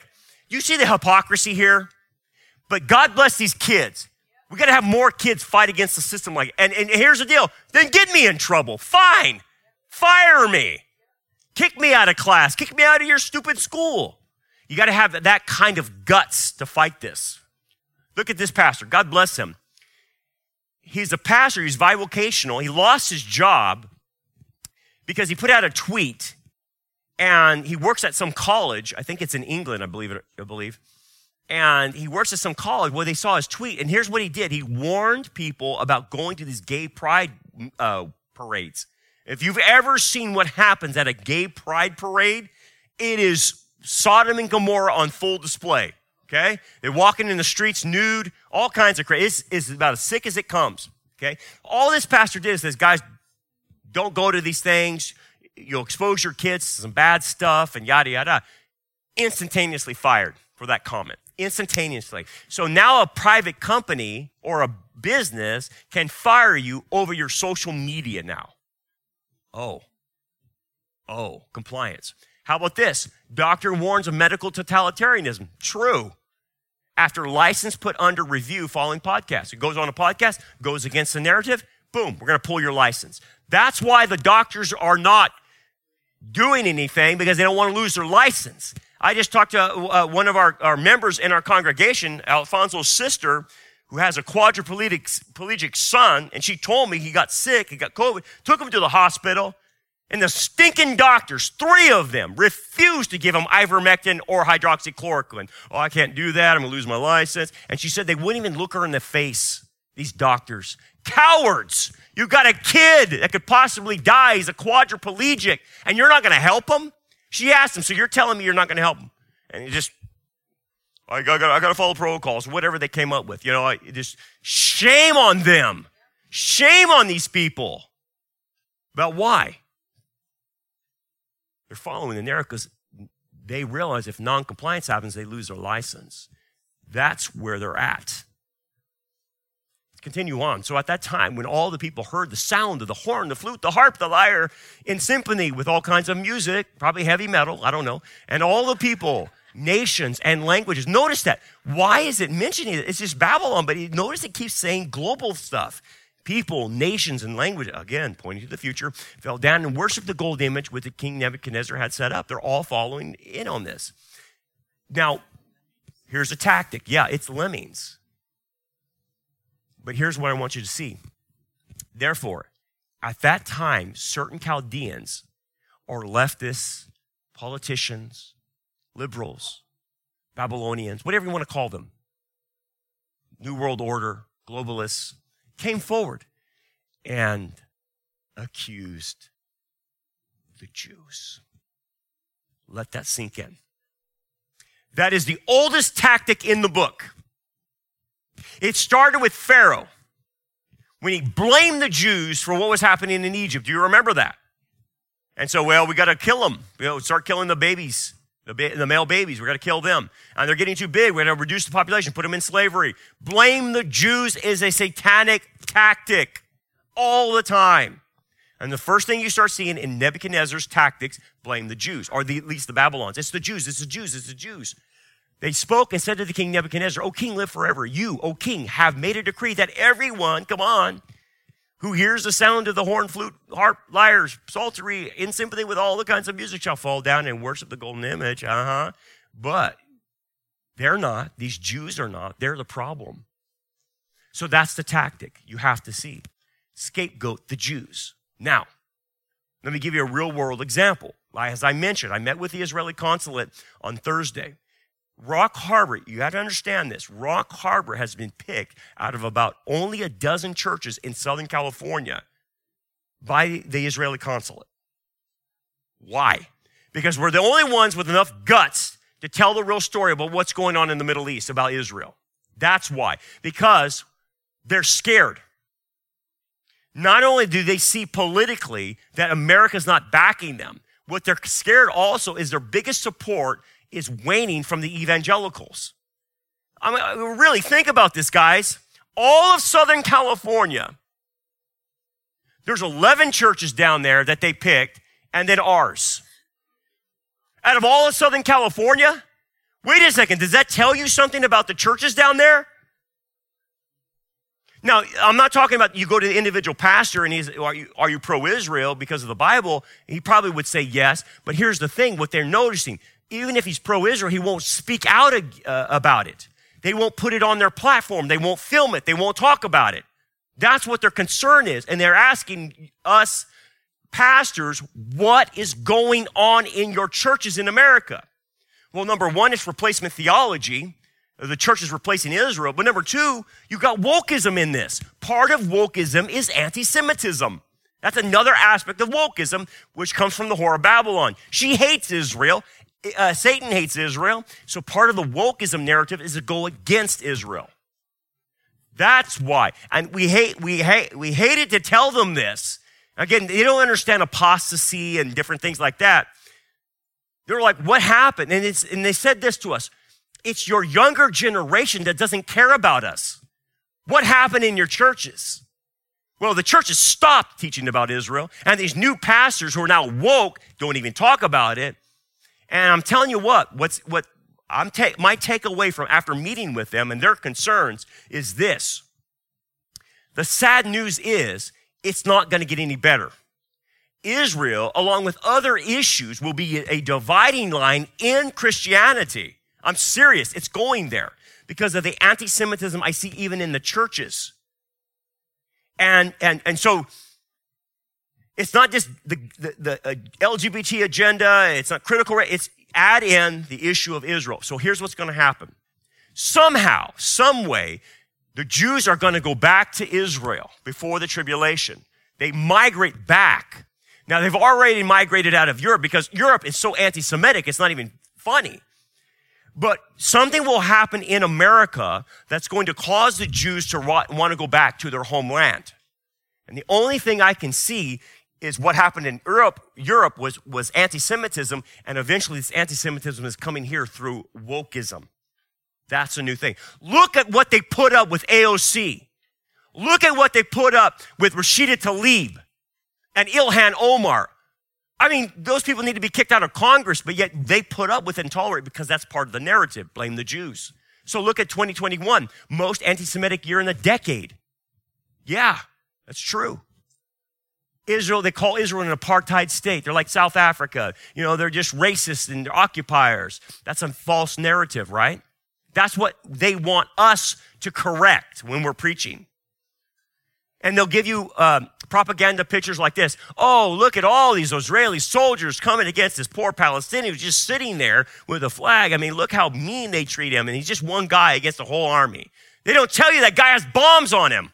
You see the hypocrisy here? But God bless these kids. We got to have more kids fight against the system like and, and here's the deal. Then get me in trouble. Fine. Fire me. Kick me out of class. Kick me out of your stupid school. You got to have that kind of guts to fight this. Look at this pastor. God bless him. He's a pastor. He's bivocational. He lost his job because he put out a tweet and he works at some college. I think it's in England, I believe. I believe. And he works at some college where they saw his tweet. And here's what he did: he warned people about going to these gay pride uh, parades. If you've ever seen what happens at a gay pride parade, it is Sodom and Gomorrah on full display. Okay, they're walking in the streets nude, all kinds of crazy. It's, it's about as sick as it comes. Okay, all this pastor did is says, guys, don't go to these things. You'll expose your kids to some bad stuff and yada, yada. Instantaneously fired for that comment. Instantaneously. So now a private company or a business can fire you over your social media now. Oh. Oh, compliance. How about this? Doctor warns of medical totalitarianism. True. After license put under review following podcast. It goes on a podcast, goes against the narrative, boom, we're going to pull your license. That's why the doctors are not doing anything because they don't want to lose their license. I just talked to uh, one of our, our members in our congregation, Alfonso's sister, who has a quadriplegic son, and she told me he got sick, he got COVID, took him to the hospital, and the stinking doctors, three of them, refused to give him ivermectin or hydroxychloroquine. Oh, I can't do that. I'm going to lose my license. And she said they wouldn't even look her in the face, these doctors. Cowards. You've got a kid that could possibly die. He's a quadriplegic, and you're not going to help him? She asked him, So you're telling me you're not going to help him? And he just, I got, I got to follow protocols, whatever they came up with. You know, I, just shame on them. Shame on these people. About why? They're following the narrative because they realize if non-compliance happens, they lose their license. That's where they're at continue on. So at that time, when all the people heard the sound of the horn, the flute, the harp, the lyre in symphony with all kinds of music, probably heavy metal, I don't know, and all the people, nations and languages, notice that. Why is it mentioning it? It's just Babylon, but notice it keeps saying global stuff. People, nations, and language, again, pointing to the future, fell down and worshiped the gold image which the king Nebuchadnezzar had set up. They're all following in on this. Now, here's a tactic. Yeah, it's lemmings. But here's what I want you to see. Therefore, at that time, certain Chaldeans or leftists, politicians, liberals, Babylonians, whatever you want to call them, New World Order, globalists, came forward and accused the Jews. Let that sink in. That is the oldest tactic in the book. It started with Pharaoh when he blamed the Jews for what was happening in Egypt. Do you remember that? And so, well, we got to kill them. You know, start killing the babies, the, male babies. We got to kill them. And they're getting too big. We got to reduce the population, put them in slavery. Blame the Jews is a satanic tactic all the time. And the first thing you start seeing in Nebuchadnezzar's tactics, blame the Jews, or the, at least the Babylons. It's the Jews, it's the Jews, it's the Jews. They spoke and said to the king Nebuchadnezzar, O king, live forever. You, O king, have made a decree that everyone, come on, who hears the sound of the horn, flute, harp, lyres, psaltery, in sympathy with all the kinds of music shall fall down and worship the golden image. Uh huh. But they're not. These Jews are not. They're the problem. So that's the tactic you have to see. Scapegoat the Jews. Now, let me give you a real world example. As I mentioned, I met with the Israeli consulate on Thursday. Rock Harbor, you have to understand this. Rock Harbor has been picked out of about only a dozen churches in Southern California by the Israeli consulate. Why? Because we're the only ones with enough guts to tell the real story about what's going on in the Middle East about Israel. That's why. Because they're scared. Not only do they see politically that America's not backing them, what they're scared also is their biggest support is waning from the evangelicals. I mean, really think about this, guys. All of Southern California, there's 11 churches down there that they picked, and then ours. Out of all of Southern California, wait a second, does that tell you something about the churches down there? Now, I'm not talking about you go to the individual pastor and he's, are you, are you pro Israel because of the Bible? He probably would say yes. But here's the thing what they're noticing even if he's pro Israel, he won't speak out uh, about it. They won't put it on their platform. They won't film it. They won't talk about it. That's what their concern is. And they're asking us pastors, what is going on in your churches in America? Well, number one it's replacement theology. The church is replacing Israel. But number two, you've got wokeism in this. Part of wokeism is anti Semitism. That's another aspect of wokeism, which comes from the whore of Babylon. She hates Israel uh, Satan hates Israel. So part of the wokeism narrative is to go against Israel. That's why. And we hate, we hate, we hated to tell them this. Again, they don't understand apostasy and different things like that. They're like, what happened? And, it's, and they said this to us. It's your younger generation that doesn't care about us. What happened in your churches? Well, the churches stopped teaching about Israel, and these new pastors who are now woke don't even talk about it. And I'm telling you what, what's, what I'm ta- my takeaway from after meeting with them and their concerns is this. The sad news is it's not going to get any better. Israel, along with other issues, will be a dividing line in Christianity. I'm serious. It's going there because of the anti Semitism I see even in the churches. And, and, and so it's not just the, the, the uh, LGBT agenda, it's not critical, it's add in the issue of Israel. So here's what's going to happen. Somehow, some way, the Jews are going to go back to Israel before the tribulation. They migrate back. Now, they've already migrated out of Europe because Europe is so anti Semitic, it's not even funny. But something will happen in America that's going to cause the Jews to want to go back to their homeland. And the only thing I can see is what happened in Europe. Europe was, was anti-Semitism, and eventually this anti-Semitism is coming here through wokeism. That's a new thing. Look at what they put up with AOC. Look at what they put up with Rashida Tlaib and Ilhan Omar. I mean, those people need to be kicked out of Congress, but yet they put up with intolerant because that's part of the narrative. Blame the Jews. So look at 2021, most anti-Semitic year in a decade. Yeah, that's true. Israel, they call Israel an apartheid state. They're like South Africa. You know, they're just racist and they're occupiers. That's a false narrative, right? That's what they want us to correct when we're preaching. And they'll give you uh, propaganda pictures like this. Oh, look at all these Israeli soldiers coming against this poor Palestinian who's just sitting there with a flag. I mean, look how mean they treat him. And he's just one guy against the whole army. They don't tell you that guy has bombs on him.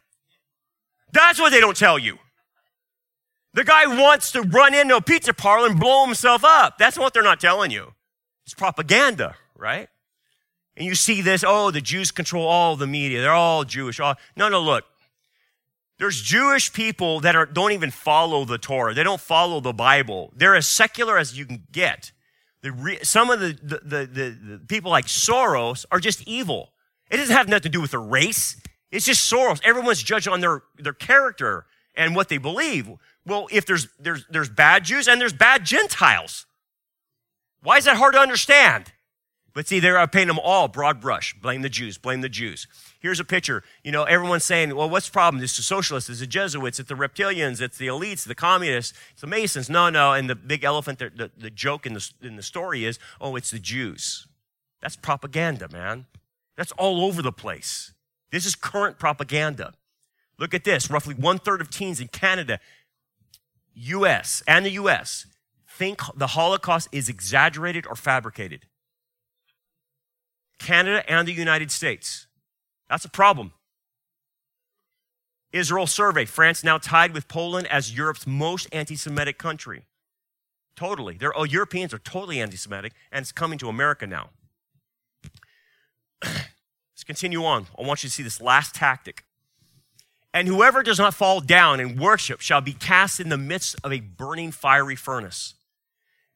That's what they don't tell you. The guy wants to run into a pizza parlor and blow himself up. That's what they're not telling you. It's propaganda, right? And you see this, oh, the Jews control all the media. They're all Jewish. No, no, look. There's Jewish people that are, don't even follow the Torah. They don't follow the Bible. They're as secular as you can get. The, some of the, the, the, the people like Soros are just evil. It doesn't have nothing to do with their race. It's just Soros. Everyone's judged on their, their character and what they believe. Well, if there's, there's, there's bad Jews and there's bad Gentiles. Why is that hard to understand? But see, they're painting them all broad brush. Blame the Jews, blame the Jews. Here's a picture. You know, everyone's saying, well, what's the problem? It's the socialists, it's the Jesuits, it's the reptilians, it's the elites, the communists, it's the Masons. No, no. And the big elephant, the, the, the joke in the, in the story is, oh, it's the Jews. That's propaganda, man. That's all over the place. This is current propaganda. Look at this. Roughly one third of teens in Canada, US, and the US think the Holocaust is exaggerated or fabricated. Canada and the United States. That's a problem. Israel survey France now tied with Poland as Europe's most anti Semitic country. Totally. They're, oh, Europeans are totally anti Semitic, and it's coming to America now. [CLEARS THROAT] Let's continue on. I want you to see this last tactic. And whoever does not fall down and worship shall be cast in the midst of a burning fiery furnace.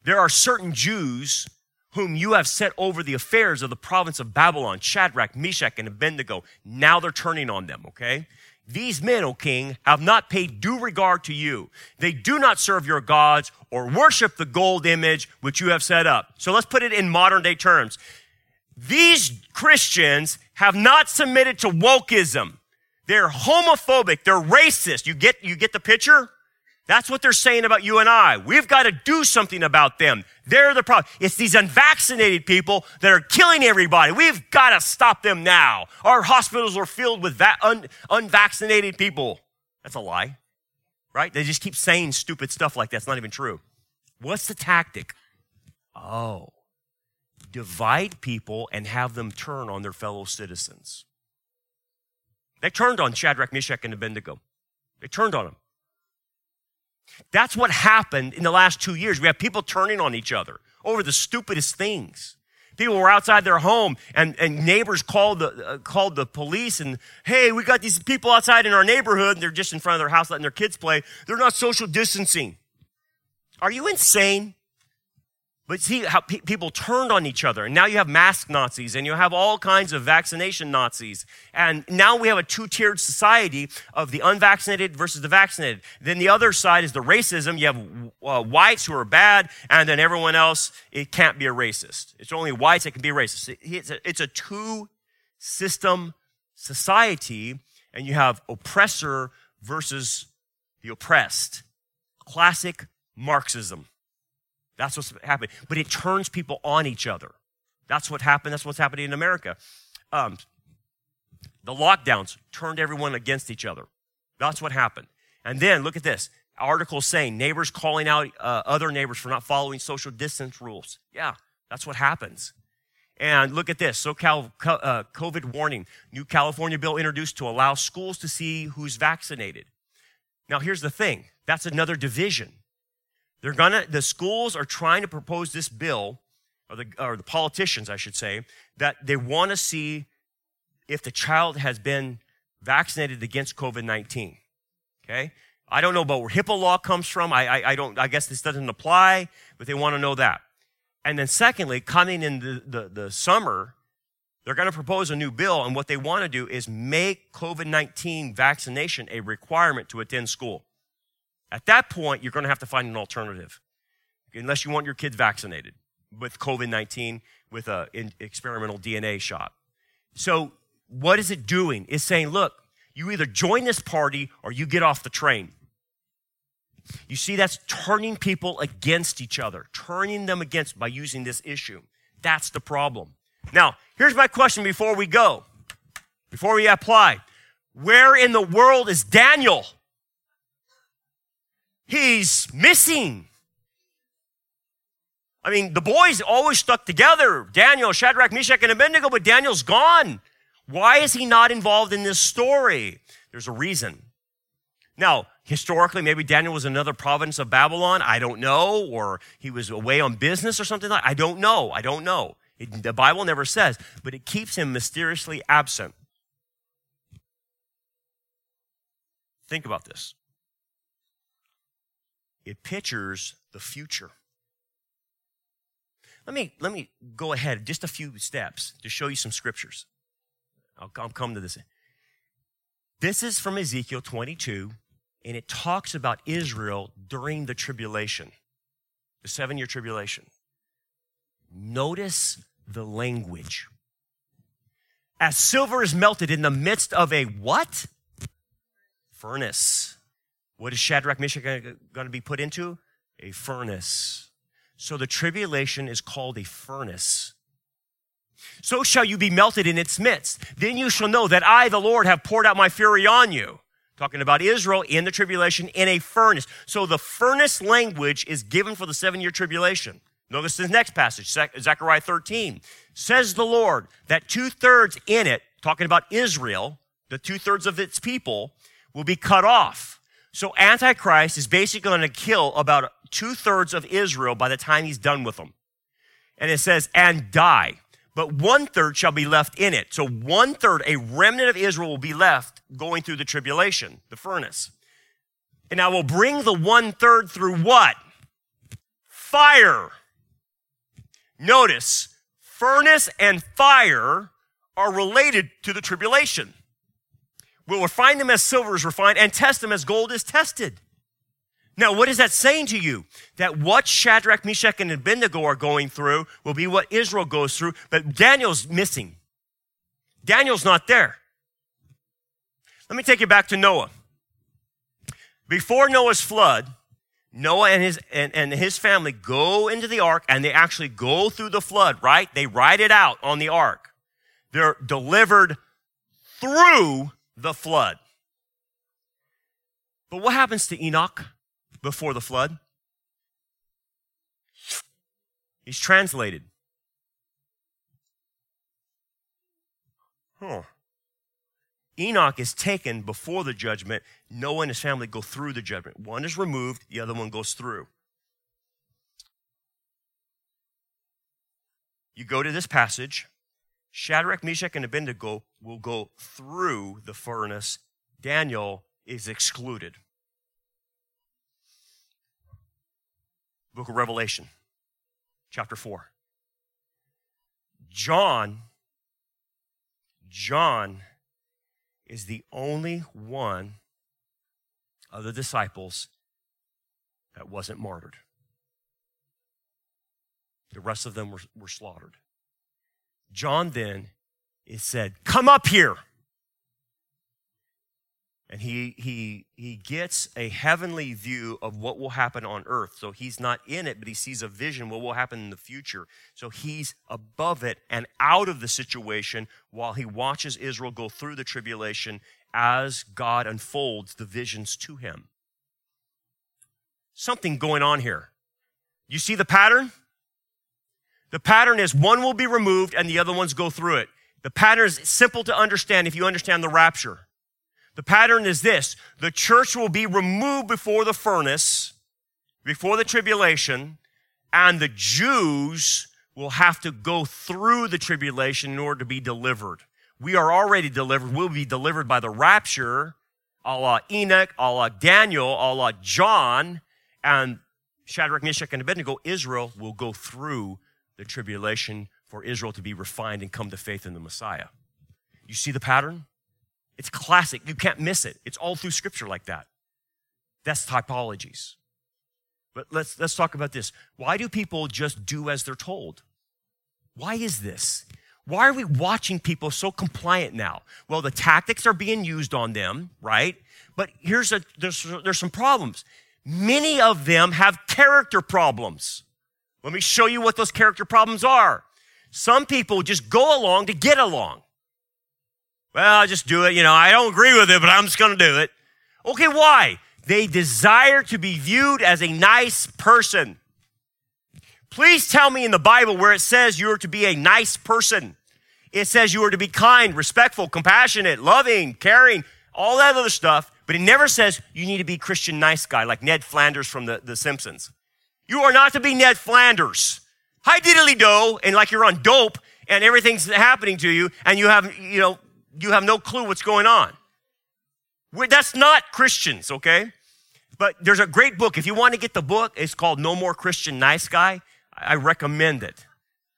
There are certain Jews whom you have set over the affairs of the province of Babylon, Shadrach, Meshach, and Abednego. Now they're turning on them, okay? These men, O king, have not paid due regard to you. They do not serve your gods or worship the gold image which you have set up. So let's put it in modern day terms. These Christians have not submitted to wokeism. They're homophobic. They're racist. You get, you get the picture? That's what they're saying about you and I. We've got to do something about them. They're the problem. It's these unvaccinated people that are killing everybody. We've got to stop them now. Our hospitals are filled with va- un- unvaccinated people. That's a lie, right? They just keep saying stupid stuff like that's not even true. What's the tactic? Oh, divide people and have them turn on their fellow citizens. They turned on Shadrach, Meshach, and Abednego. They turned on them. That's what happened in the last two years. We have people turning on each other over the stupidest things. People were outside their home and, and neighbors called the, uh, called the police and, hey, we got these people outside in our neighborhood and they're just in front of their house letting their kids play. They're not social distancing. Are you insane? But see how pe- people turned on each other. And now you have mask Nazis and you have all kinds of vaccination Nazis. And now we have a two tiered society of the unvaccinated versus the vaccinated. Then the other side is the racism. You have uh, whites who are bad, and then everyone else, it can't be a racist. It's only whites that can be racist. It's a, it's a two system society, and you have oppressor versus the oppressed. Classic Marxism. That's what's happening. But it turns people on each other. That's what happened. That's what's happening in America. Um, the lockdowns turned everyone against each other. That's what happened. And then look at this article saying neighbors calling out uh, other neighbors for not following social distance rules. Yeah, that's what happens. And look at this. SoCal uh, COVID warning. New California bill introduced to allow schools to see who's vaccinated. Now, here's the thing that's another division. They're gonna, the schools are trying to propose this bill, or the, or the politicians, I should say, that they want to see if the child has been vaccinated against COVID 19. Okay? I don't know about where HIPAA law comes from. I, I, I, don't, I guess this doesn't apply, but they want to know that. And then secondly, coming in the, the, the summer, they're going to propose a new bill, and what they want to do is make COVID 19 vaccination a requirement to attend school. At that point, you're going to have to find an alternative, unless you want your kids vaccinated with COVID 19 with an experimental DNA shot. So, what is it doing? It's saying, look, you either join this party or you get off the train. You see, that's turning people against each other, turning them against by using this issue. That's the problem. Now, here's my question before we go, before we apply. Where in the world is Daniel? He's missing. I mean, the boys always stuck together Daniel, Shadrach, Meshach, and Abednego, but Daniel's gone. Why is he not involved in this story? There's a reason. Now, historically, maybe Daniel was another province of Babylon. I don't know. Or he was away on business or something like that. I don't know. I don't know. It, the Bible never says, but it keeps him mysteriously absent. Think about this it pictures the future. Let me, let me go ahead just a few steps to show you some scriptures. I'll, I'll come to this. This is from Ezekiel 22, and it talks about Israel during the tribulation, the seven year tribulation. Notice the language. As silver is melted in the midst of a what? Furnace. What is Shadrach, Meshach going to be put into? A furnace. So the tribulation is called a furnace. So shall you be melted in its midst. Then you shall know that I, the Lord, have poured out my fury on you. Talking about Israel in the tribulation in a furnace. So the furnace language is given for the seven year tribulation. Notice the next passage, Zechariah 13. Says the Lord that two thirds in it, talking about Israel, the two thirds of its people, will be cut off. So Antichrist is basically going to kill about two thirds of Israel by the time he's done with them. And it says, and die. But one third shall be left in it. So one third, a remnant of Israel will be left going through the tribulation, the furnace. And I will bring the one third through what? Fire. Notice, furnace and fire are related to the tribulation. We'll refine them as silver is refined and test them as gold is tested. Now, what is that saying to you? That what Shadrach, Meshach, and Abednego are going through will be what Israel goes through, but Daniel's missing. Daniel's not there. Let me take you back to Noah. Before Noah's flood, Noah and his, and, and his family go into the ark and they actually go through the flood, right? They ride it out on the ark. They're delivered through the flood. But what happens to Enoch before the flood? He's translated. Huh. Enoch is taken before the judgment. Noah and his family go through the judgment. One is removed, the other one goes through. You go to this passage. Shadrach, Meshach, and Abednego will go through the furnace. Daniel is excluded. Book of Revelation, chapter 4. John, John is the only one of the disciples that wasn't martyred. The rest of them were, were slaughtered. John then is said, Come up here. And he, he, he gets a heavenly view of what will happen on earth. So he's not in it, but he sees a vision what will happen in the future. So he's above it and out of the situation while he watches Israel go through the tribulation as God unfolds the visions to him. Something going on here. You see the pattern? The pattern is one will be removed and the other ones go through it. The pattern is simple to understand if you understand the rapture. The pattern is this the church will be removed before the furnace, before the tribulation, and the Jews will have to go through the tribulation in order to be delivered. We are already delivered. We'll be delivered by the rapture, a la Enoch, a la Daniel, a la John, and Shadrach, Meshach, and Abednego, Israel will go through the tribulation for Israel to be refined and come to faith in the Messiah. You see the pattern? It's classic. You can't miss it. It's all through scripture like that. That's typologies. But let's, let's talk about this. Why do people just do as they're told? Why is this? Why are we watching people so compliant now? Well, the tactics are being used on them, right? But here's a, there's, there's some problems. Many of them have character problems. Let me show you what those character problems are. Some people just go along to get along. Well, I'll just do it. You know, I don't agree with it, but I'm just going to do it. Okay, why? They desire to be viewed as a nice person. Please tell me in the Bible where it says you are to be a nice person. It says you are to be kind, respectful, compassionate, loving, caring, all that other stuff. But it never says you need to be Christian nice guy like Ned Flanders from the, the Simpsons. You are not to be Ned Flanders. Hi diddly do, and like you're on dope and everything's happening to you, and you have, you know, you have no clue what's going on. We're, that's not Christians, okay? But there's a great book. If you want to get the book, it's called No More Christian Nice Guy. I recommend it.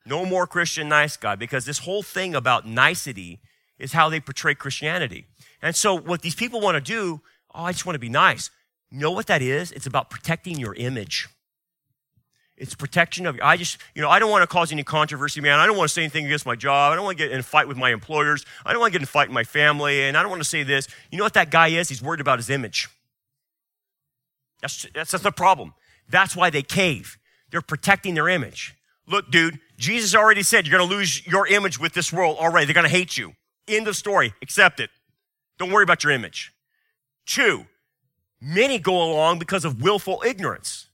No More Christian Nice Guy, because this whole thing about nicety is how they portray Christianity. And so what these people want to do, oh, I just want to be nice. You know what that is? It's about protecting your image. It's protection of you. I just, you know, I don't want to cause any controversy, man. I don't want to say anything against my job. I don't want to get in a fight with my employers. I don't want to get in a fight with my family. And I don't want to say this. You know what that guy is? He's worried about his image. That's, that's, that's the problem. That's why they cave. They're protecting their image. Look, dude, Jesus already said you're going to lose your image with this world already. They're going to hate you. End of story. Accept it. Don't worry about your image. Two, many go along because of willful ignorance.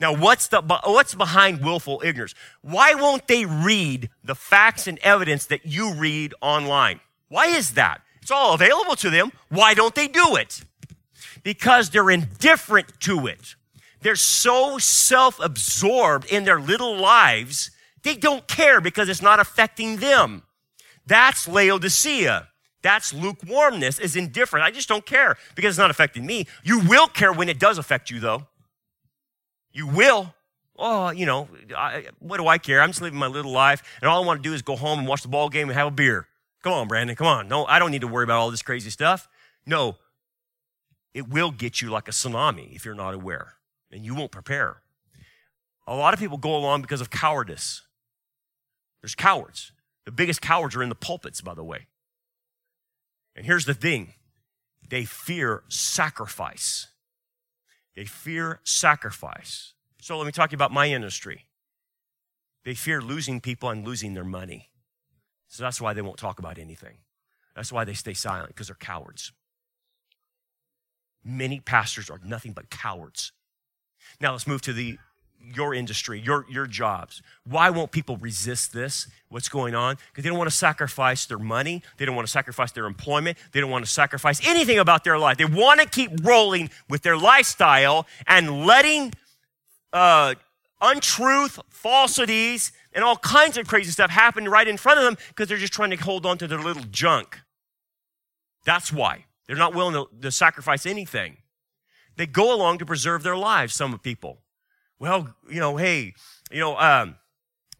Now, what's the what's behind willful ignorance? Why won't they read the facts and evidence that you read online? Why is that? It's all available to them. Why don't they do it? Because they're indifferent to it. They're so self-absorbed in their little lives, they don't care because it's not affecting them. That's Laodicea. That's lukewarmness, is indifferent. I just don't care because it's not affecting me. You will care when it does affect you, though. You will. Oh, you know, I, what do I care? I'm just living my little life, and all I want to do is go home and watch the ball game and have a beer. Come on, Brandon, come on. No, I don't need to worry about all this crazy stuff. No, it will get you like a tsunami if you're not aware, and you won't prepare. A lot of people go along because of cowardice. There's cowards. The biggest cowards are in the pulpits, by the way. And here's the thing they fear sacrifice. They fear sacrifice. So let me talk about my industry. They fear losing people and losing their money. So that's why they won't talk about anything. That's why they stay silent, because they're cowards. Many pastors are nothing but cowards. Now let's move to the your industry, your, your jobs. Why won't people resist this? What's going on? Because they don't want to sacrifice their money. They don't want to sacrifice their employment. They don't want to sacrifice anything about their life. They want to keep rolling with their lifestyle and letting uh, untruth, falsities, and all kinds of crazy stuff happen right in front of them because they're just trying to hold on to their little junk. That's why. They're not willing to, to sacrifice anything. They go along to preserve their lives, some people well, you know, hey, you know, um,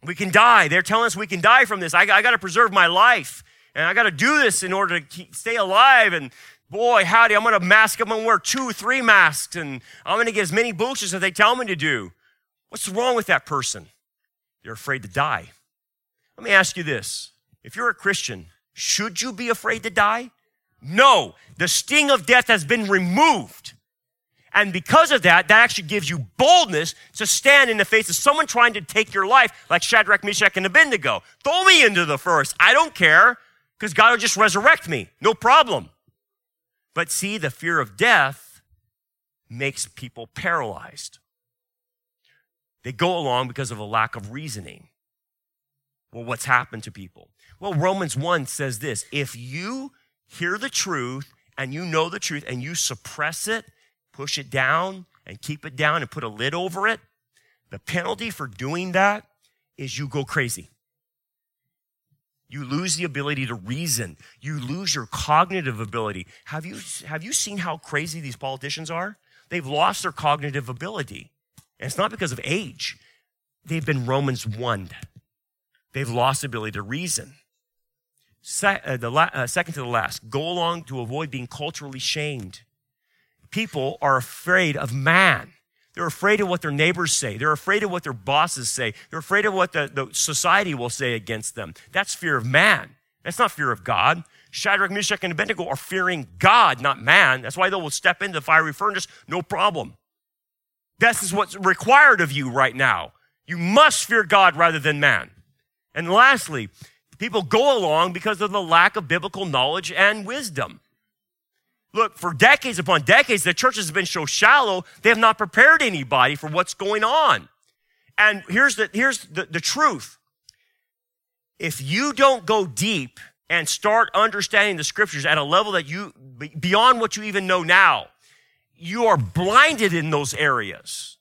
we can die. They're telling us we can die from this. I, I got to preserve my life. And I got to do this in order to keep, stay alive. And boy, howdy, I'm going to mask. I'm going to wear two, three masks. And I'm going to get as many boosters as they tell me to do. What's wrong with that person? They're afraid to die. Let me ask you this. If you're a Christian, should you be afraid to die? No. The sting of death has been removed. And because of that, that actually gives you boldness to stand in the face of someone trying to take your life, like Shadrach, Meshach, and Abednego. Throw me into the furnace. I don't care, because God will just resurrect me. No problem. But see, the fear of death makes people paralyzed. They go along because of a lack of reasoning. Well, what's happened to people? Well, Romans 1 says this if you hear the truth and you know the truth and you suppress it, push it down and keep it down and put a lid over it, the penalty for doing that is you go crazy. You lose the ability to reason. You lose your cognitive ability. Have you, have you seen how crazy these politicians are? They've lost their cognitive ability. And it's not because of age. They've been Romans 1. They've lost the ability to reason. Se- uh, the la- uh, second to the last, go along to avoid being culturally shamed people are afraid of man. They're afraid of what their neighbors say. They're afraid of what their bosses say. They're afraid of what the, the society will say against them. That's fear of man. That's not fear of God. Shadrach, Meshach, and Abednego are fearing God, not man. That's why they will step into the fiery furnace, no problem. This is what's required of you right now. You must fear God rather than man. And lastly, people go along because of the lack of biblical knowledge and wisdom. Look, for decades upon decades, the church has been so shallow, they have not prepared anybody for what's going on. And here's the, here's the, the truth. If you don't go deep and start understanding the scriptures at a level that you, beyond what you even know now, you are blinded in those areas.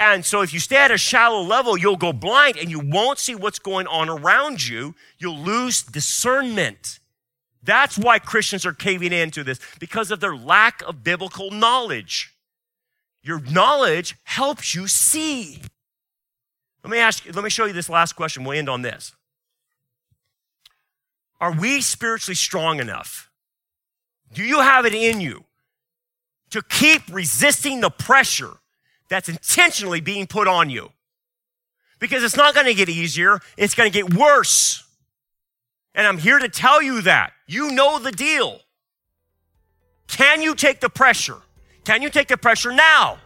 And so if you stay at a shallow level, you'll go blind and you won't see what's going on around you. You'll lose discernment. That's why Christians are caving into this, because of their lack of biblical knowledge. Your knowledge helps you see. Let me ask you, let me show you this last question. We'll end on this. Are we spiritually strong enough? Do you have it in you to keep resisting the pressure that's intentionally being put on you. Because it's not going to get easier, it's going to get worse. And I'm here to tell you that. You know the deal. Can you take the pressure? Can you take the pressure now?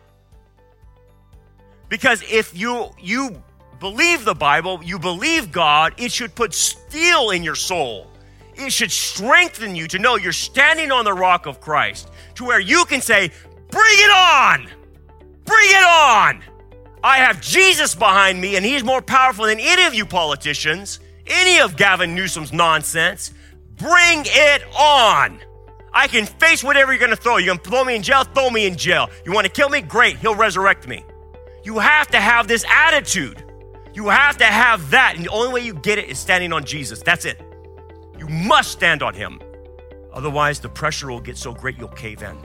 Because if you you believe the Bible, you believe God, it should put steel in your soul. It should strengthen you to know you're standing on the rock of Christ, to where you can say, Bring it on! Bring it on! I have Jesus behind me, and he's more powerful than any of you politicians, any of Gavin Newsom's nonsense. Bring it on! I can face whatever you're gonna throw. You're gonna throw me in jail? Throw me in jail. You wanna kill me? Great, he'll resurrect me. You have to have this attitude. You have to have that. And the only way you get it is standing on Jesus. That's it. You must stand on him. Otherwise, the pressure will get so great you'll cave in.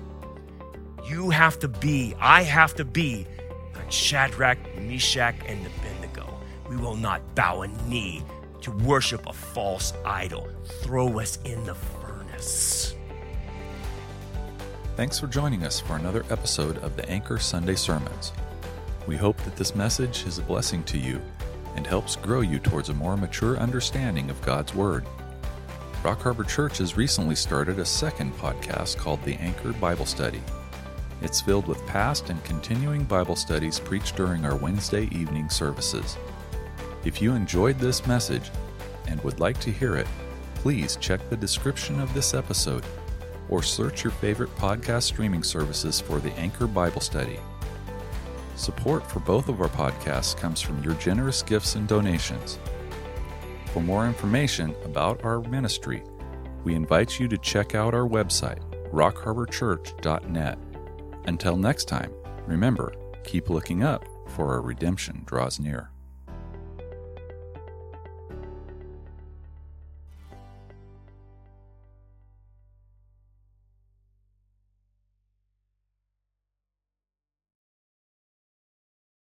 You have to be, I have to be like Shadrach, Meshach, and Abednego. We will not bow a knee to worship a false idol. Throw us in the furnace. Thanks for joining us for another episode of the Anchor Sunday Sermons. We hope that this message is a blessing to you and helps grow you towards a more mature understanding of God's Word. Rock Harbor Church has recently started a second podcast called The Anchor Bible Study. It's filled with past and continuing Bible studies preached during our Wednesday evening services. If you enjoyed this message and would like to hear it, please check the description of this episode or search your favorite podcast streaming services for the Anchor Bible Study. Support for both of our podcasts comes from your generous gifts and donations. For more information about our ministry, we invite you to check out our website, rockharborchurch.net. Until next time, remember, keep looking up, for our redemption draws near.